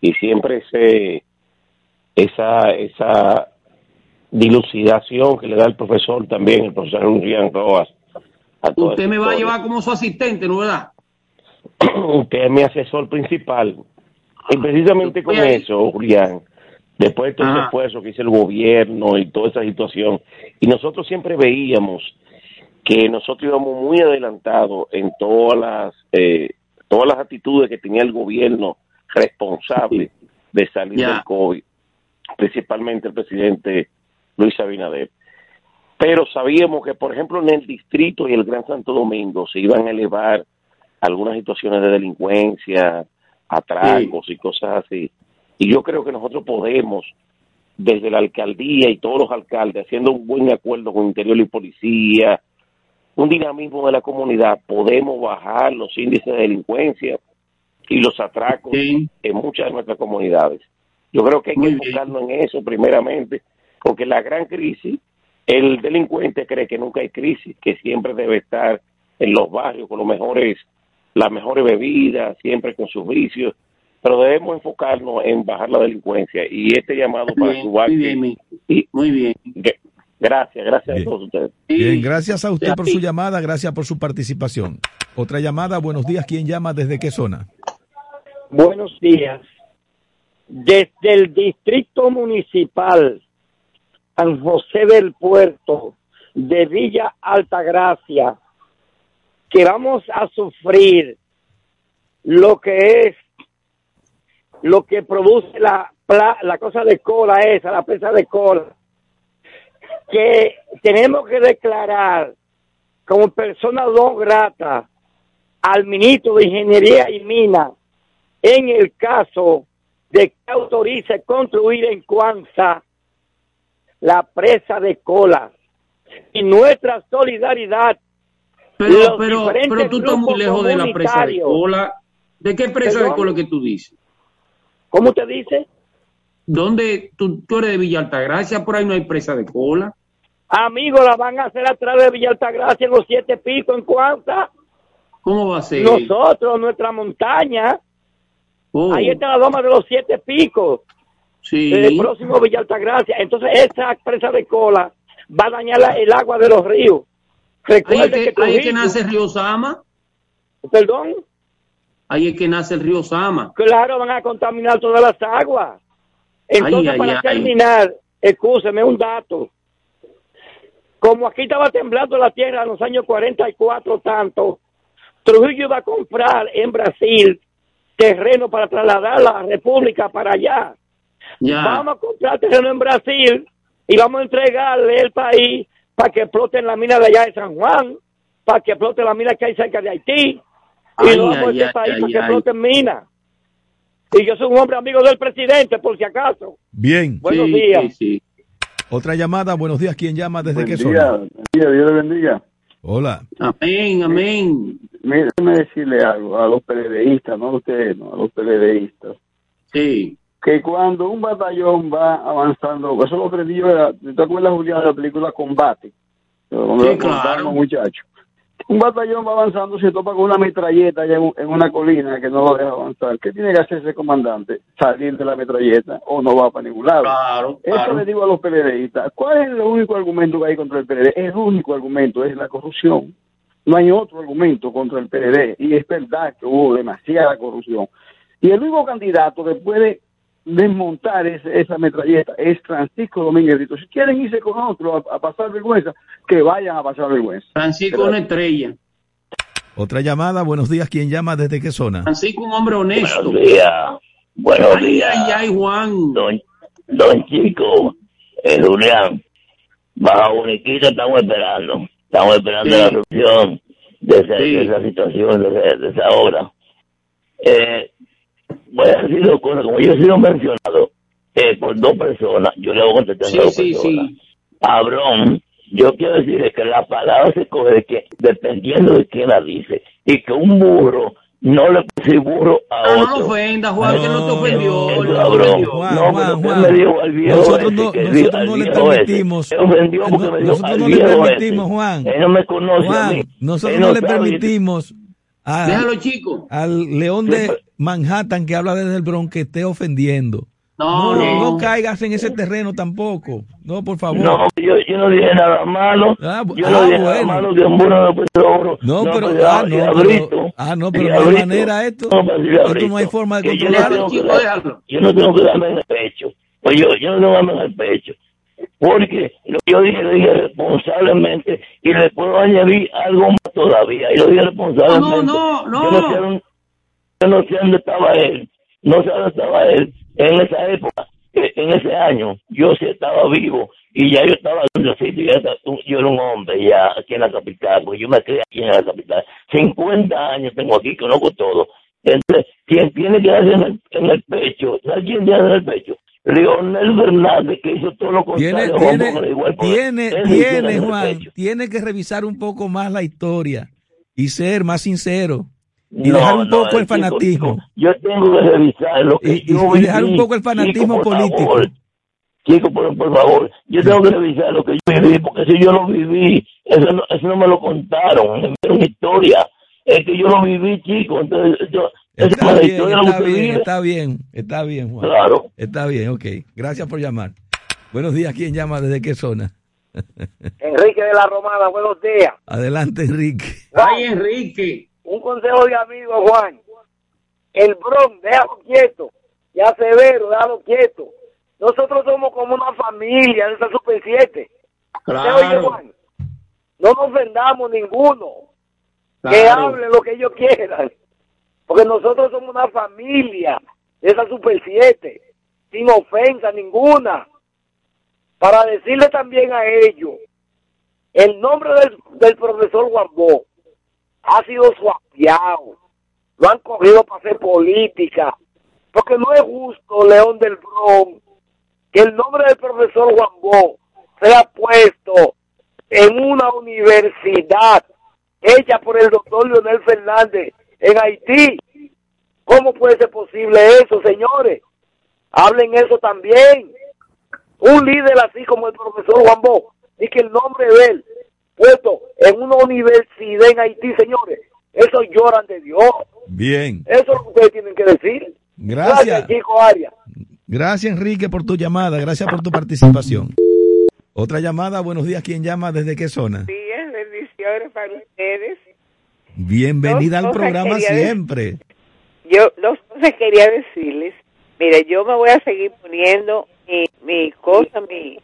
y siempre ese, esa, esa dilucidación que le da el profesor también, el profesor Julián Roas. a Usted me va a llevar como su asistente, ¿no verdad? Usted es mi asesor principal. Y precisamente con eso, Julián, después de todo ese Ajá. esfuerzo que hizo el gobierno y toda esa situación, y nosotros siempre veíamos que nosotros íbamos muy adelantados en todas las eh, todas las actitudes que tenía el gobierno responsable de salir del COVID, principalmente el presidente Luis Abinader. Pero sabíamos que, por ejemplo, en el distrito y el Gran Santo Domingo se iban a elevar algunas situaciones de delincuencia, atracos y cosas así. Y yo creo que nosotros podemos, desde la alcaldía y todos los alcaldes, haciendo un buen acuerdo con Interior y Policía, un dinamismo de la comunidad, podemos bajar los índices de delincuencia y los atracos en muchas de nuestras comunidades. Yo creo que hay que enfocarnos en eso primeramente, porque la gran crisis, el delincuente cree que nunca hay crisis, que siempre debe estar en los barrios con los mejores, las mejores bebidas, siempre con sus vicios, pero debemos enfocarnos en bajar la delincuencia y este llamado para bien, Cuba. muy bien, y, muy bien. Gracias, gracias a todos ustedes. Bien, gracias a usted por su llamada, gracias por su participación. Otra llamada, buenos días, ¿quién llama? ¿Desde qué zona? Buenos días. Desde el Distrito Municipal San José del Puerto de Villa Altagracia, que vamos a sufrir lo que es, lo que produce la, la cosa de cola esa, la presa de cola, que tenemos que declarar como persona no grata al ministro de Ingeniería y Minas en el caso de que autorice construir en Cuanza la presa de cola. Y nuestra solidaridad. Pero, los pero, pero tú estás muy lejos de la presa de cola. ¿De qué presa de cola que tú dices? ¿Cómo te dice? ¿Dónde tú, tú eres de Villa Altagracia? Por ahí no hay presa de cola. Amigos, la van a hacer atrás de Villa Altagracia en los siete picos en Cuanza. ¿Cómo va a ser? Nosotros, nuestra montaña. Oh. Ahí está la doma de los siete picos. Sí. El próximo Villa Altagracia. Entonces, esa presa de cola va a dañar la- el agua de los ríos. Ahí es Recuerde que, que, ahí es que nace el río Sama. Perdón. Ahí es que nace el río Sama. Claro, van a contaminar todas las aguas. Entonces, Ay, ay, para ay. terminar, escúcheme un dato. Como aquí estaba temblando la tierra en los años 44 tanto, Trujillo iba a comprar en Brasil terreno para trasladar la república para allá. Vamos a comprar terreno en Brasil y vamos a entregarle el país para que exploten la mina de allá de San Juan, para que exploten la mina que hay cerca de Haití. y a este país para que exploten minas. Y yo soy un hombre amigo del presidente, por si acaso. Bien. Buenos días. Otra llamada, buenos días. ¿Quién llama? ¿Desde qué día, zona? Dios le bendiga. Hola. Amén, amén. Déjeme decirle algo a los PLDistas, no a ustedes, no, a los PLDistas. Sí. Que cuando un batallón va avanzando, eso lo aprendí yo, ¿te acuerdas, Julián, de la película Combate? Cuando Sí, claro. muchachos. Un batallón va avanzando, se topa con una metralleta allá en, un- en una colina que no lo deja avanzar. ¿Qué tiene que hacer ese comandante? Salir de la metralleta o no va para ningún lado. Claro, Eso claro. le digo a los PLDistas. ¿Cuál es el único argumento que hay contra el PLD? El único argumento es la corrupción. No hay otro argumento contra el PLD. Y es verdad que hubo demasiada corrupción. Y el único candidato que puede desmontar ese- esa metralleta es Francisco Domínguez Brito. Si quieren irse con otro a, a pasar vergüenza, que vayan a pasar vergüenza. Francisco, una estrella. Otra llamada, buenos días. ¿Quién llama? ¿Desde qué zona? Francisco, un hombre honesto. Buenos días. Buenos ay, días. Ay, ay, Juan. Don, don Chico, eh, Julián, bajo Boniquito estamos esperando. Estamos esperando Sí. la solución de esa, Sí. de esa situación, de, esa- de esa obra. Eh, voy a decir dos cosas. Como yo he sido mencionado eh, por dos personas, yo le voy a contestar a Sí, dos sí, personas. sí. Cabrón, yo quiero decirle que la palabra se coge de que, dependiendo de quién la dice. Y que un burro no le puede decir burro a Ah, no otro. lo ofenda, Juan, que no te ofendió. Eso, no ofendió. Juan, no, Juan, pero usted Juan. me dijo al viejo Nosotros no- que nosotros no le ese. permitimos- Se ofendió porque me dijo Nosotros al no le permitimos, ese. Juan. Él no me conoce a Juan, mí. nosotros Él no le permitimos a- Déjalo, chico. al león de Manhattan que habla desde el Bronx que esté ofendiendo. No, no, no. no caigas en ese terreno tampoco. No, por favor. No, yo, yo no dije nada malo. Ah, yo ah, no dije nada malo que un burro no oro. No, pero, pues, ah, y no, pero, ah, no, pero no hay manera esto. No, a Esto no hay forma de yo no controlarlo. déjalo. Yo no tengo que darme en el pecho. Pues yo, yo no tengo que darme en el pecho. Porque yo dije, lo dije responsablemente y le puedo añadir algo más todavía. Y lo dije responsablemente. No, no, no, Yo no sé dónde, yo no sé dónde estaba él. No sé dónde estaba él en esa época, eh, en ese año. Yo sí estaba vivo y ya yo estaba en el sitio. Ya yo era un hombre ya aquí en la capital, porque yo me crié aquí en la capital. 50 años tengo aquí, conozco todo. Entonces, quien tiene que darse en el, en el pecho, ¿sabes quién tiene en el pecho? Leonel Fernández, que hizo todo lo contrario. Tiene, igual tiene, Juan, tiene que revisar un poco más la historia y ser más sincero y No, dejar un no, poco el chico, fanatismo. chico, yo tengo que revisar lo que Y- yo y dejar viví. un poco el fanatismo Chico, político. favor. Chico, por, por favor, yo tengo que revisar lo que yo viví, porque si yo lo viví, eso no, eso no me lo contaron, me dieron historia. Es que yo lo viví, chico, entonces yo, es Está bien, está bien, está bien, está bien, Juan. Claro. Está bien, ok. Gracias por llamar. Buenos días, ¿quién llama? ¿Desde qué zona? Enrique de la Romana, buenos días. Adelante, Enrique. Ay, Enrique. Un consejo de amigo, Juan. El Bron, déjalo quieto. Ya Severo, déjalo quieto. Nosotros somos como una familia de esa Super 7. Claro. ¿Usted oye, Juan? No nos ofendamos ninguno. Que hablen lo que ellos quieran. Porque nosotros somos una familia de esa Super 7. Sin ofensa ninguna. Para decirle también a ellos, el nombre del, del profesor Guambó ha sido suapiado. Lo han cogido para hacer política. Porque no es justo, León del Bronx, que el nombre del profesor Guambó sea puesto en una universidad hecha por el doctor Leonel Fernández en Haití. ¿Cómo puede ser posible eso, señores? Hablen eso también. Un líder así como el profesor Guambó, y que el nombre de él puesto en una universidad en Haití, señores, eso lloran de Dios. Bien. Eso es lo que ustedes tienen que decir. Gracias. chico Arias. Gracias, Enrique, por tu llamada. Gracias por tu participación. Otra llamada. Buenos días. ¿Quién llama? ¿Desde qué zona? días, bendiciones para ustedes. Bienvenida Dos al programa decir. siempre. Yo dos cosas quería decirles. Mire, yo me voy a seguir poniendo mi, mi cosa, mi,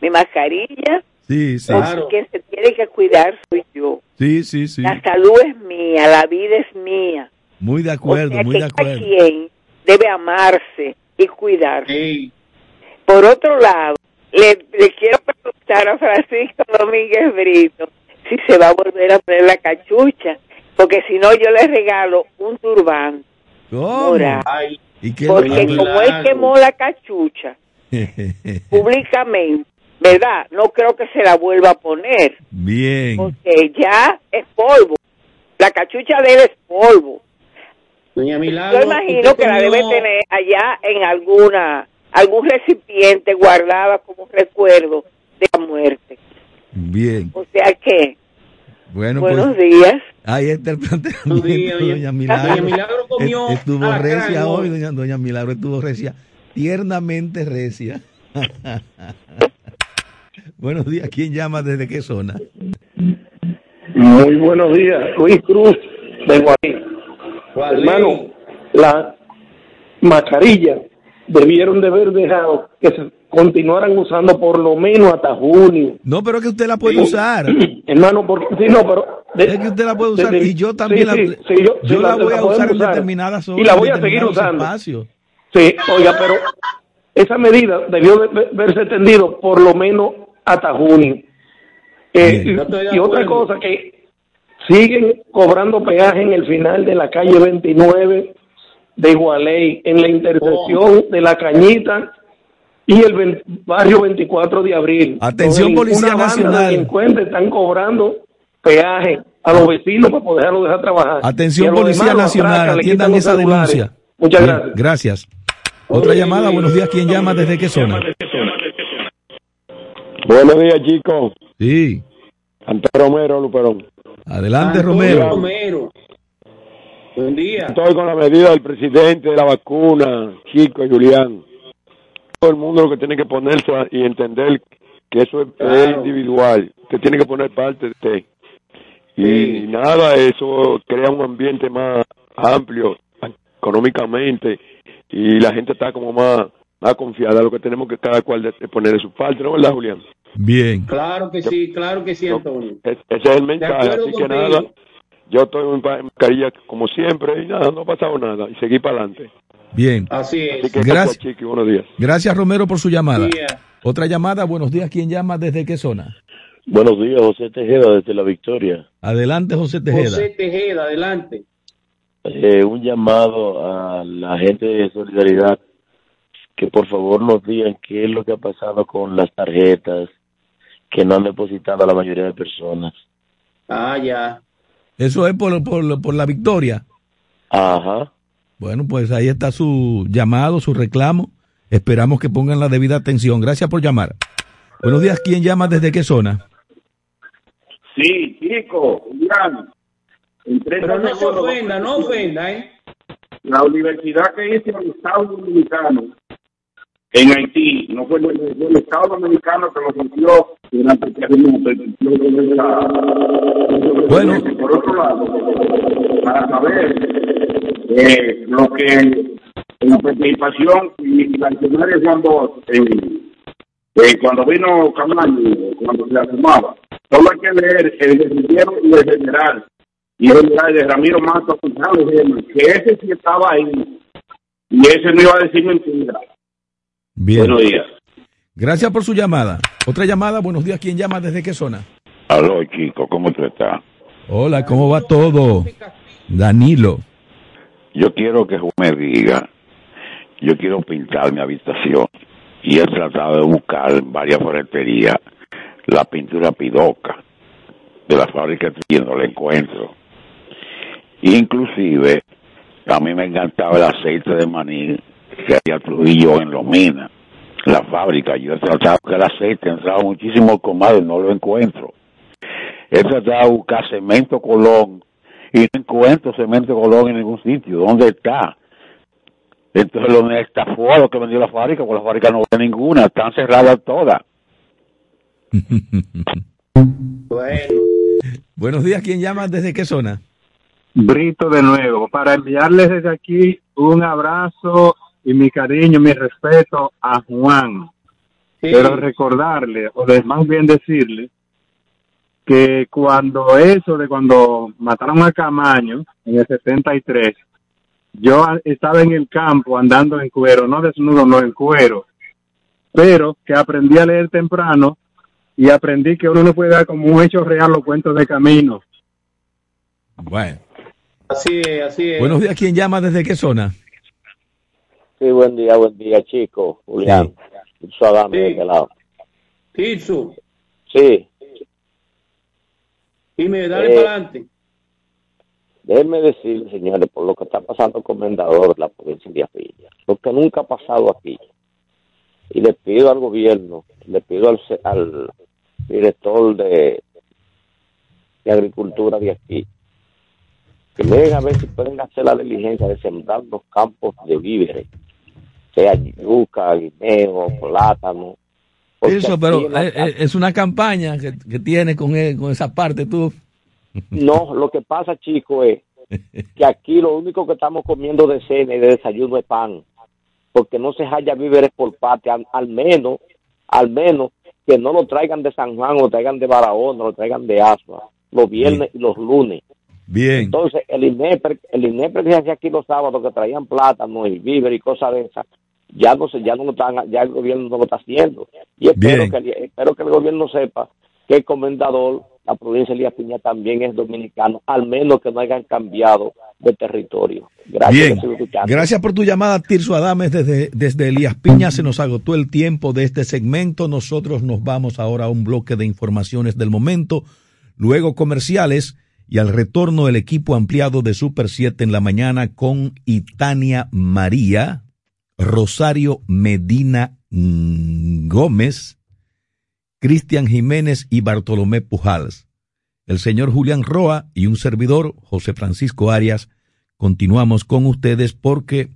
mi mascarilla. Sí, sí. porque quien se tiene que cuidar soy yo. Sí, sí, sí. La salud es mía, la vida es mía. Muy de acuerdo, o sea muy que de cada acuerdo. quien debe amarse y cuidarse. Por otro lado, le, le quiero preguntar a Francisco Domínguez Brito si se va a volver a poner la cachucha, porque si no yo le regalo un. ¿Y qué Porque como él quemó la cachucha públicamente, ¿verdad? No creo que se la vuelva a poner, Bien. porque ya es polvo. La cachucha de él es polvo. Doña Milagro, Yo imagino que la debe tener allá en alguna algún recipiente guardada como recuerdo de la muerte. Bien. O sea que, Bueno, buenos pues días. Ahí está el planteamiento, días, doña- doña Milagro. Doña Milagro comió Est- Estuvo alacrán recia hoy. hoy, doña, doña Milagro estuvo recia, tiernamente recia. Buenos días, ¿quién llama desde qué zona? Muy buenos días, Luis Cruz de Guarín. Hermano, la mascarilla debieron de haber dejado que se continuaran usando por lo menos hasta junio. No, pero es que usted la puede Sí. usar. Hermano, porque sí, no, pero Es que usted la puede usar y yo también sí, la, sí, sí, yo- yo sí, la la- voy la a usar en determinadas horas. Y la voy a seguir usando. espacios. Sí, oiga, pero esa medida debió de- de haberse extendido por lo menos hasta junio. Eh, y otra cosa que siguen cobrando peaje en el final de la calle 29 de Igualey, en la intersección Oh. de La Cañita y el barrio 24 de abril. Atención, Policía Nacional. De delincuentes están cobrando peaje a los vecinos para poderlos dejar trabajar. Atención, Policía demás Nacional, atracan, atiendan esa celulares. denuncia. Muchas Bien, gracias. Gracias. Otra llamada, buenos días, ¿quién llama desde qué zona? Buenos días, chicos. Sí. Ante Romero, Luperón. Adelante, Antonio Romero. Romero. Buen día. Estoy con la medida del presidente de la vacuna, Chico y Julián. Todo el mundo lo que tiene que ponerse a- y entender que eso es, es individual. Usted tiene que poner parte de usted. Y nada, eso crea un ambiente más amplio económicamente y la gente está como más, más confiada. Lo que tenemos que cada cual de, de poner su parte, ¿no verdad, Julián? Bien. Claro que sí, claro que sí, Antonio. Es- ese es el mensaje, así que nada, yo estoy en en mascarilla como siempre y nada, no ha pasado nada y seguí para adelante. Bien. Así es. Así que Gracias. Chiqui, buenos días. Gracias, Romero, por su llamada. Otra llamada, buenos días, ¿quién llama desde qué zona? Buenos días, José Tejeda, desde La Victoria. Adelante, José Tejeda. José Tejeda, adelante. Eh, un llamado a la gente de Solidaridad que por favor nos digan qué es lo que ha pasado con las tarjetas que no han depositado a la mayoría de personas. Ah, ya. Eso es por, por, por la victoria. Ajá. Bueno, pues ahí está su llamado, su reclamo. Esperamos que pongan la debida atención. Gracias por llamar. Buenos días, ¿quién llama desde qué zona? Sí, chico, Julián. En 30 Pero no se ofenda, no ofenda, ¿eh? La universidad que hizo el Estado Dominicano en Haití, no fue el, Estado Dominicano que lo rompió durante el terremoto. Bueno. Por otro lado, para saber eh, lo que en la participación y la Juan Bosch, en- eh, cuando vino Camaño, cuando se la fumaba, solo hay que leer el y el general, y el general de Ramiro Mato que ese sí estaba ahí, y ese no iba a decir mentira. Bien. Buenos días. Gracias por su llamada. Otra llamada, buenos días, ¿quién llama desde qué zona? Aló, chico, ¿cómo tú estás? Hola, ¿cómo va todo? Danilo. Yo quiero que me diga, yo quiero pintar mi habitación y he tratado de buscar en varias ferreterías la pintura pidoca de la fábrica y no la encuentro. Inclusive, a mí me encantaba el aceite de maní que había Trujillo en Lomina, la fábrica. Yo he tratado que el aceite entraba muchísimo comadre, no lo encuentro. He tratado de buscar cemento Colón y no encuentro cemento Colón en ningún sitio. ¿Dónde está? Entonces lo está fue lo que vendió la fábrica, porque la fábrica no vende ninguna, están cerradas todas. Bueno. Buenos días, ¿quién llama desde qué zona? Brito de nuevo, para enviarles desde aquí un abrazo y mi cariño, mi respeto a Juan. Pero recordarle, o más bien decirle, que cuando eso de cuando mataron a Camaño en el 73, yo estaba en el campo andando en cuero, no desnudo, no en cuero. pero que aprendí a leer temprano y aprendí que uno no puede dar como un hecho real los cuentos de camino. Bueno. Así es, así es. Buenos días, ¿quién llama desde qué zona? Sí, buen día, buen día, chico. Julián. Sí. Adame, de aquel lado. Tirso. Sí. Dime, dale para adelante. Déjenme decirle, señores, por lo que está pasando con Vendador de la provincia de Apilla, lo que nunca ha pasado aquí. Y le pido al gobierno, le pido al, al director de, de Agricultura de aquí, que miren a ver si pueden hacer la diligencia de sembrar los campos de víveres, sea yuca, guineo, plátano. Eso, pero es una campaña que, que tiene con, con esa parte tú. No, lo que pasa, chico, es que aquí lo único que estamos comiendo de cena y de desayuno es pan, porque no se haya víveres por parte, al, al, menos, al menos que no lo traigan de San Juan, o lo traigan de Barahona, lo traigan de Asua, los viernes y los lunes. Bien. Entonces, el INEPRE, el INEPRE que hacía aquí los sábados que traían plátano y víveres y cosas de esas, ya no se, ya no lo están, ya el gobierno no lo está haciendo. Y espero que, espero que el gobierno sepa que el comendador, la provincia de Elías Piña también es dominicano, al menos que no hayan cambiado de territorio. Gracias. Bien. Gracias por tu llamada, Tirso Adames, desde, desde Elías Piña. Se nos agotó el tiempo de este segmento. Nosotros nos vamos ahora a un bloque de informaciones del momento, luego comerciales y al retorno el equipo ampliado de Super 7 en la mañana con Itania María, Rosario Medina Gómez, Cristian Jiménez y Bartolomé Pujals. El señor Julián Roa y un servidor, José Francisco Arias, continuamos con ustedes porque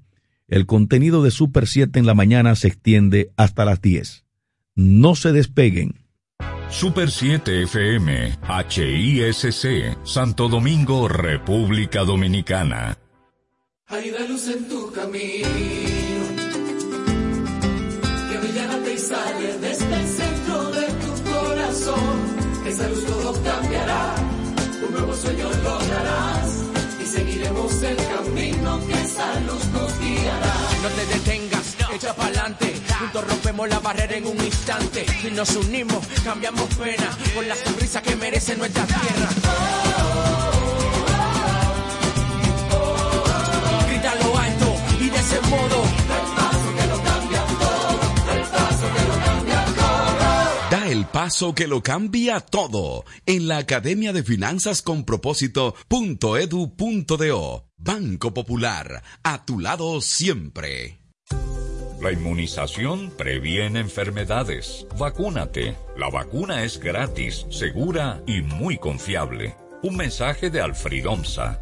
el contenido de Super 7 en la mañana se extiende hasta las 10. No se despeguen. Super 7 FM, HISC, Santo Domingo, República Dominicana. Hay una luz en tu camino, sale desde el centro de tu corazón. Esa luz todo cambiará, un nuevo sueño lograrás, y seguiremos el camino que esa luz nos guiará. No te detengas, echa pa'lante. Juntos rompemos la barrera en un instante. Si nos unimos, cambiamos pena con la sonrisa que merece nuestra tierra. Grítalo alto y de ese modo. Paso que lo cambia todo en la Academia de Finanzas con Propósito.edu.do. Banco Popular, a tu lado siempre. La inmunización previene enfermedades. Vacúnate. La vacuna es gratis, segura y muy confiable. Un mensaje de Alfred Omsa.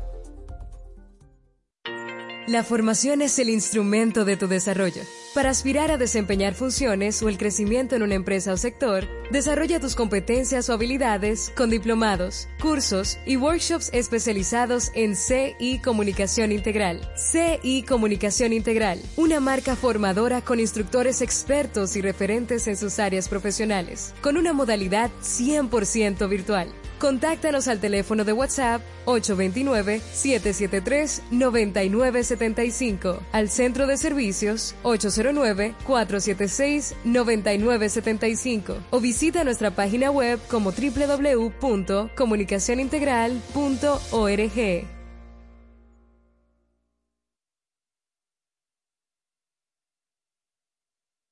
La formación es el instrumento de tu desarrollo. Para aspirar a desempeñar funciones o el crecimiento en una empresa o sector, desarrolla tus competencias o habilidades con diplomados, cursos y workshops especializados en CI Comunicación Integral. CI Comunicación Integral, una marca formadora con instructores expertos y referentes en sus áreas profesionales, con una modalidad 100% virtual. Contáctanos al teléfono de WhatsApp 829-773-9975, al centro de servicios 809-476-9975 o visita nuestra página web como www.comunicacionintegral.org.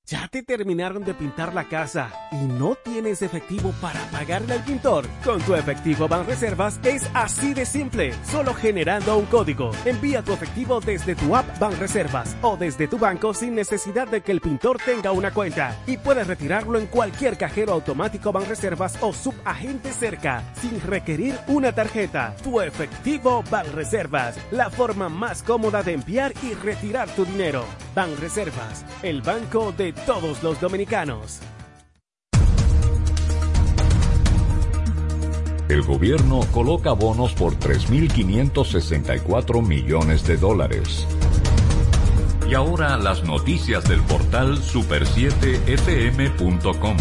¿Ya te terminaron de pintar la casa y no tienes efectivo para pagarle al pintor? Con tu efectivo Banreservas es así de simple, solo generando un código. Envía tu efectivo desde tu app Banreservas o desde tu banco sin necesidad de que el pintor tenga una cuenta y puedes retirarlo en cualquier cajero automático Banreservas o subagente cerca sin requerir una tarjeta. Tu efectivo Banreservas, la forma más cómoda de enviar y retirar tu dinero. Banreservas, el banco de todos los dominicanos. El gobierno coloca bonos por 3.564 millones de dólares. Y ahora las noticias del portal super7fm.com.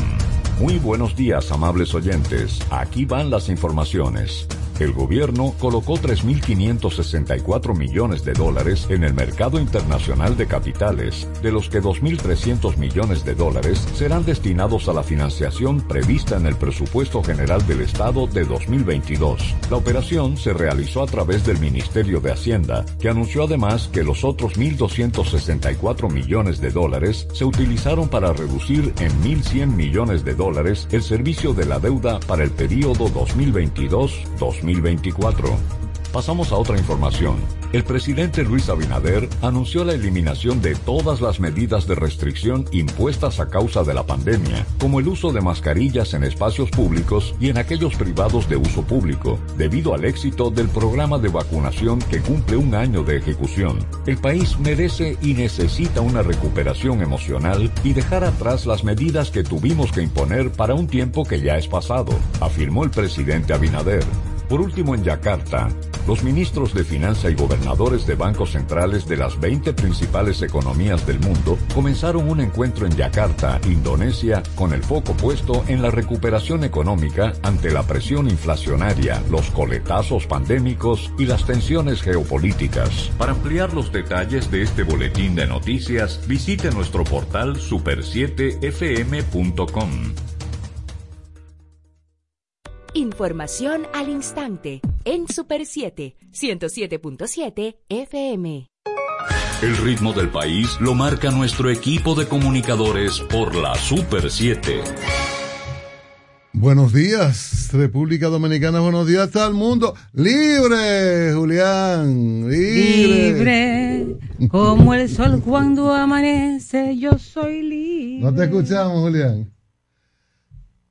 Muy buenos días, amables oyentes. Aquí van las informaciones. El gobierno colocó 3.564 millones de dólares en el mercado internacional de capitales, de los que 2.300 millones de dólares serán destinados a la financiación prevista en el presupuesto general del Estado de 2022. La operación se realizó a través del Ministerio de Hacienda, que anunció además que los otros 1.264 millones de dólares se utilizaron para reducir en 1.100 millones de dólares el servicio de la deuda para el periodo 2022-2024. Pasamos a otra información. El presidente Luis Abinader anunció la eliminación de todas las medidas de restricción impuestas a causa de la pandemia, como el uso de mascarillas en espacios públicos y en aquellos privados de uso público, debido al éxito del programa de vacunación que cumple un año de ejecución. El país merece y necesita una recuperación emocional y dejar atrás las medidas que tuvimos que imponer para un tiempo que ya es pasado, afirmó el presidente Abinader. Por último, en Yakarta, los ministros de Finanza y gobernadores de bancos centrales de las 20 principales economías del mundo comenzaron un encuentro en Yakarta, Indonesia, con el foco puesto en la recuperación económica ante la presión inflacionaria, los coletazos pandémicos y las tensiones geopolíticas. Para ampliar los detalles de este boletín de noticias, visite nuestro portal super7fm.com. Información al instante en Super 7, 107.7 FM. El ritmo del país lo marca nuestro equipo de comunicadores por la Super 7. Buenos días, República Dominicana, buenos días al mundo. Libre, Julián, libre. Libre, como el sol cuando amanece, yo soy libre. No te escuchamos, Julián.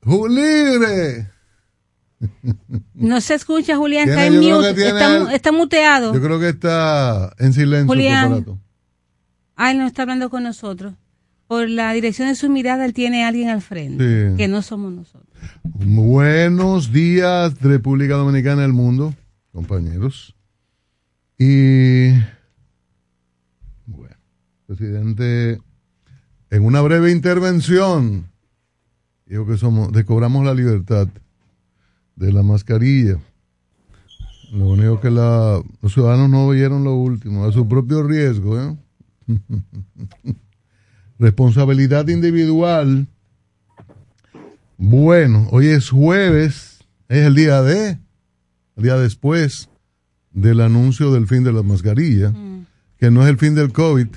Ju- libre. No se escucha, Julián, está en mute, tiene está, muteado. Yo creo que está en silencio Julián. Ah, él no está hablando con nosotros. Por la dirección de su mirada, él tiene a alguien al frente, Sí. que no somos nosotros. Buenos días, República Dominicana del mundo, compañeros. Y bueno, presidente, en una breve intervención, dijo que somos, recobramos la libertad de la mascarilla. Lo único que la, los ciudadanos no oyeron lo último, a su propio riesgo. ¿eh? Responsabilidad individual. Bueno, hoy es jueves, es el día de, el día después del anuncio del fin de la mascarilla, que no es el fin del COVID.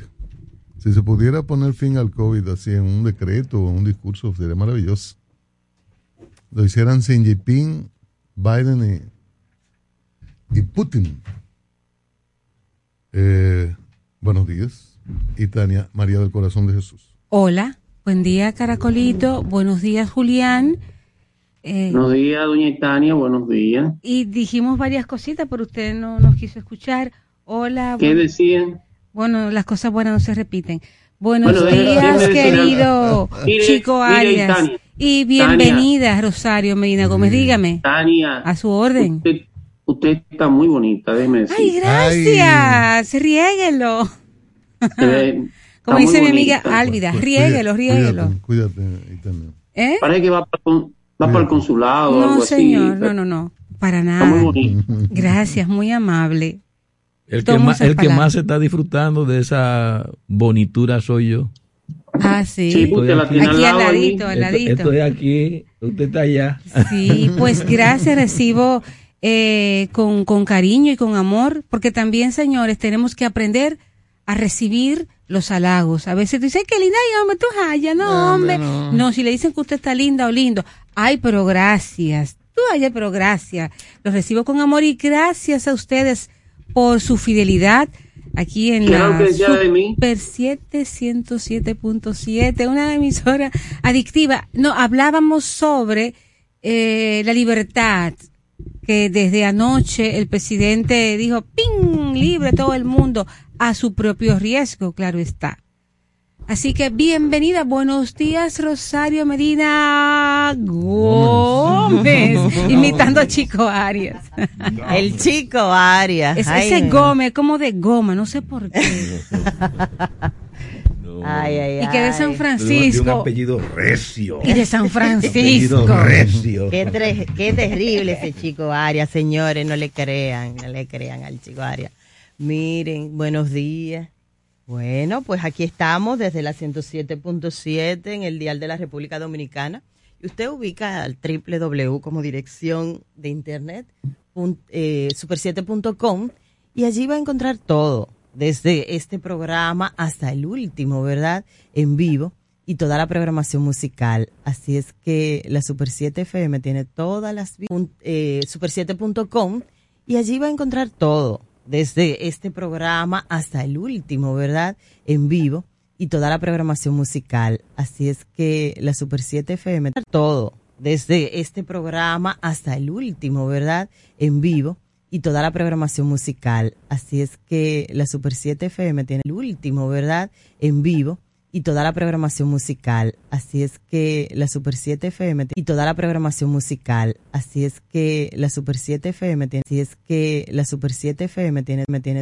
Si se pudiera poner fin al COVID así en un decreto o un discurso, sería maravilloso. Lo hicieran Xi Jinping, Biden y, y Putin. Eh, buenos días. Y Tania, María del Corazón de Jesús. Hola, buen día, Caracolito. Buenos días, Julián. Eh, Buenos días, doña Tania, buenos días. y dijimos varias cositas, pero usted no nos quiso escuchar. Hola. ¿Qué buen- decían? Bueno, las cosas buenas no se repiten. Buenos Bueno, días, querido. Mire, Chico mire, Arias. Tania, y bienvenida, Rosario Medina Gómez. Dígame. Tania. A su orden. Usted, usted está muy bonita, déjeme decir. Ay, gracias. Riéguelo. Eh, Como está dice mi muy amiga bonita. Álvida, Pues, riéguelo, cuídate, riéguelo. Cuídate, cuídate, Itania. ¿Eh? Parece que va para, va para el consulado o No, algo señor, así. no, no, no. Para Está nada. muy bonito. Gracias, muy amable. El que, más, el que más está disfrutando de esa bonitura soy yo. Ah, sí. Sí, usted la tiene Aquí al ladito, al ladito. Estoy aquí, usted está allá. Sí, pues gracias, recibo eh, con, con cariño y con amor, porque también, señores, tenemos que aprender a recibir los halagos. A veces tú dices, "Ay, qué linda, ay, hombre, tú hallas, no, hombre. No. si le dicen que usted está linda o lindo, ay, pero gracias. Tú hallas, pero gracias. Los recibo con amor y gracias a ustedes por su fidelidad aquí en ¿Qué era la? Super 7 107.7, una emisora adictiva. No, hablábamos sobre eh, la libertad, que desde anoche el presidente dijo, ¡ping! Libre todo el mundo a su propio riesgo, claro está. Así que bienvenida, buenos días Rosario Medina Gómez, imitando a Chico Arias. El chico Arias. Es- Ay, ese no. Gómez, como de goma, no sé por qué. Ay, ay, Y que de San. Francisco. De un apellido recio. Y de San Francisco. Apellido recio. Qué, tre- qué terrible ese chico Arias, señores, no le crean, no le crean al chico Arias. Miren, buenos días. Bueno, pues aquí estamos desde la 107.7 en el Dial de la República Dominicana. Y usted ubica al www como dirección de internet, eh, super7.com, y allí va a encontrar todo, desde este programa hasta el último, ¿verdad? En vivo y toda la programación musical. Así es que la Super 7 FM tiene todas las eh, super7.com y allí va a encontrar todo, desde este programa hasta el último, ¿verdad? En vivo y toda la programación musical. Así es que la Super 7 FM todo, desde este programa hasta el último, ¿verdad? En vivo y toda la programación musical. Así es que la Super 7 FM tiene el último, ¿verdad? En vivo y toda la programación musical. Así es que la Super 7 FM y toda la programación musical. Así es que la Super 7 FM tiene, así es que la Super 7 FM tiene, me tiene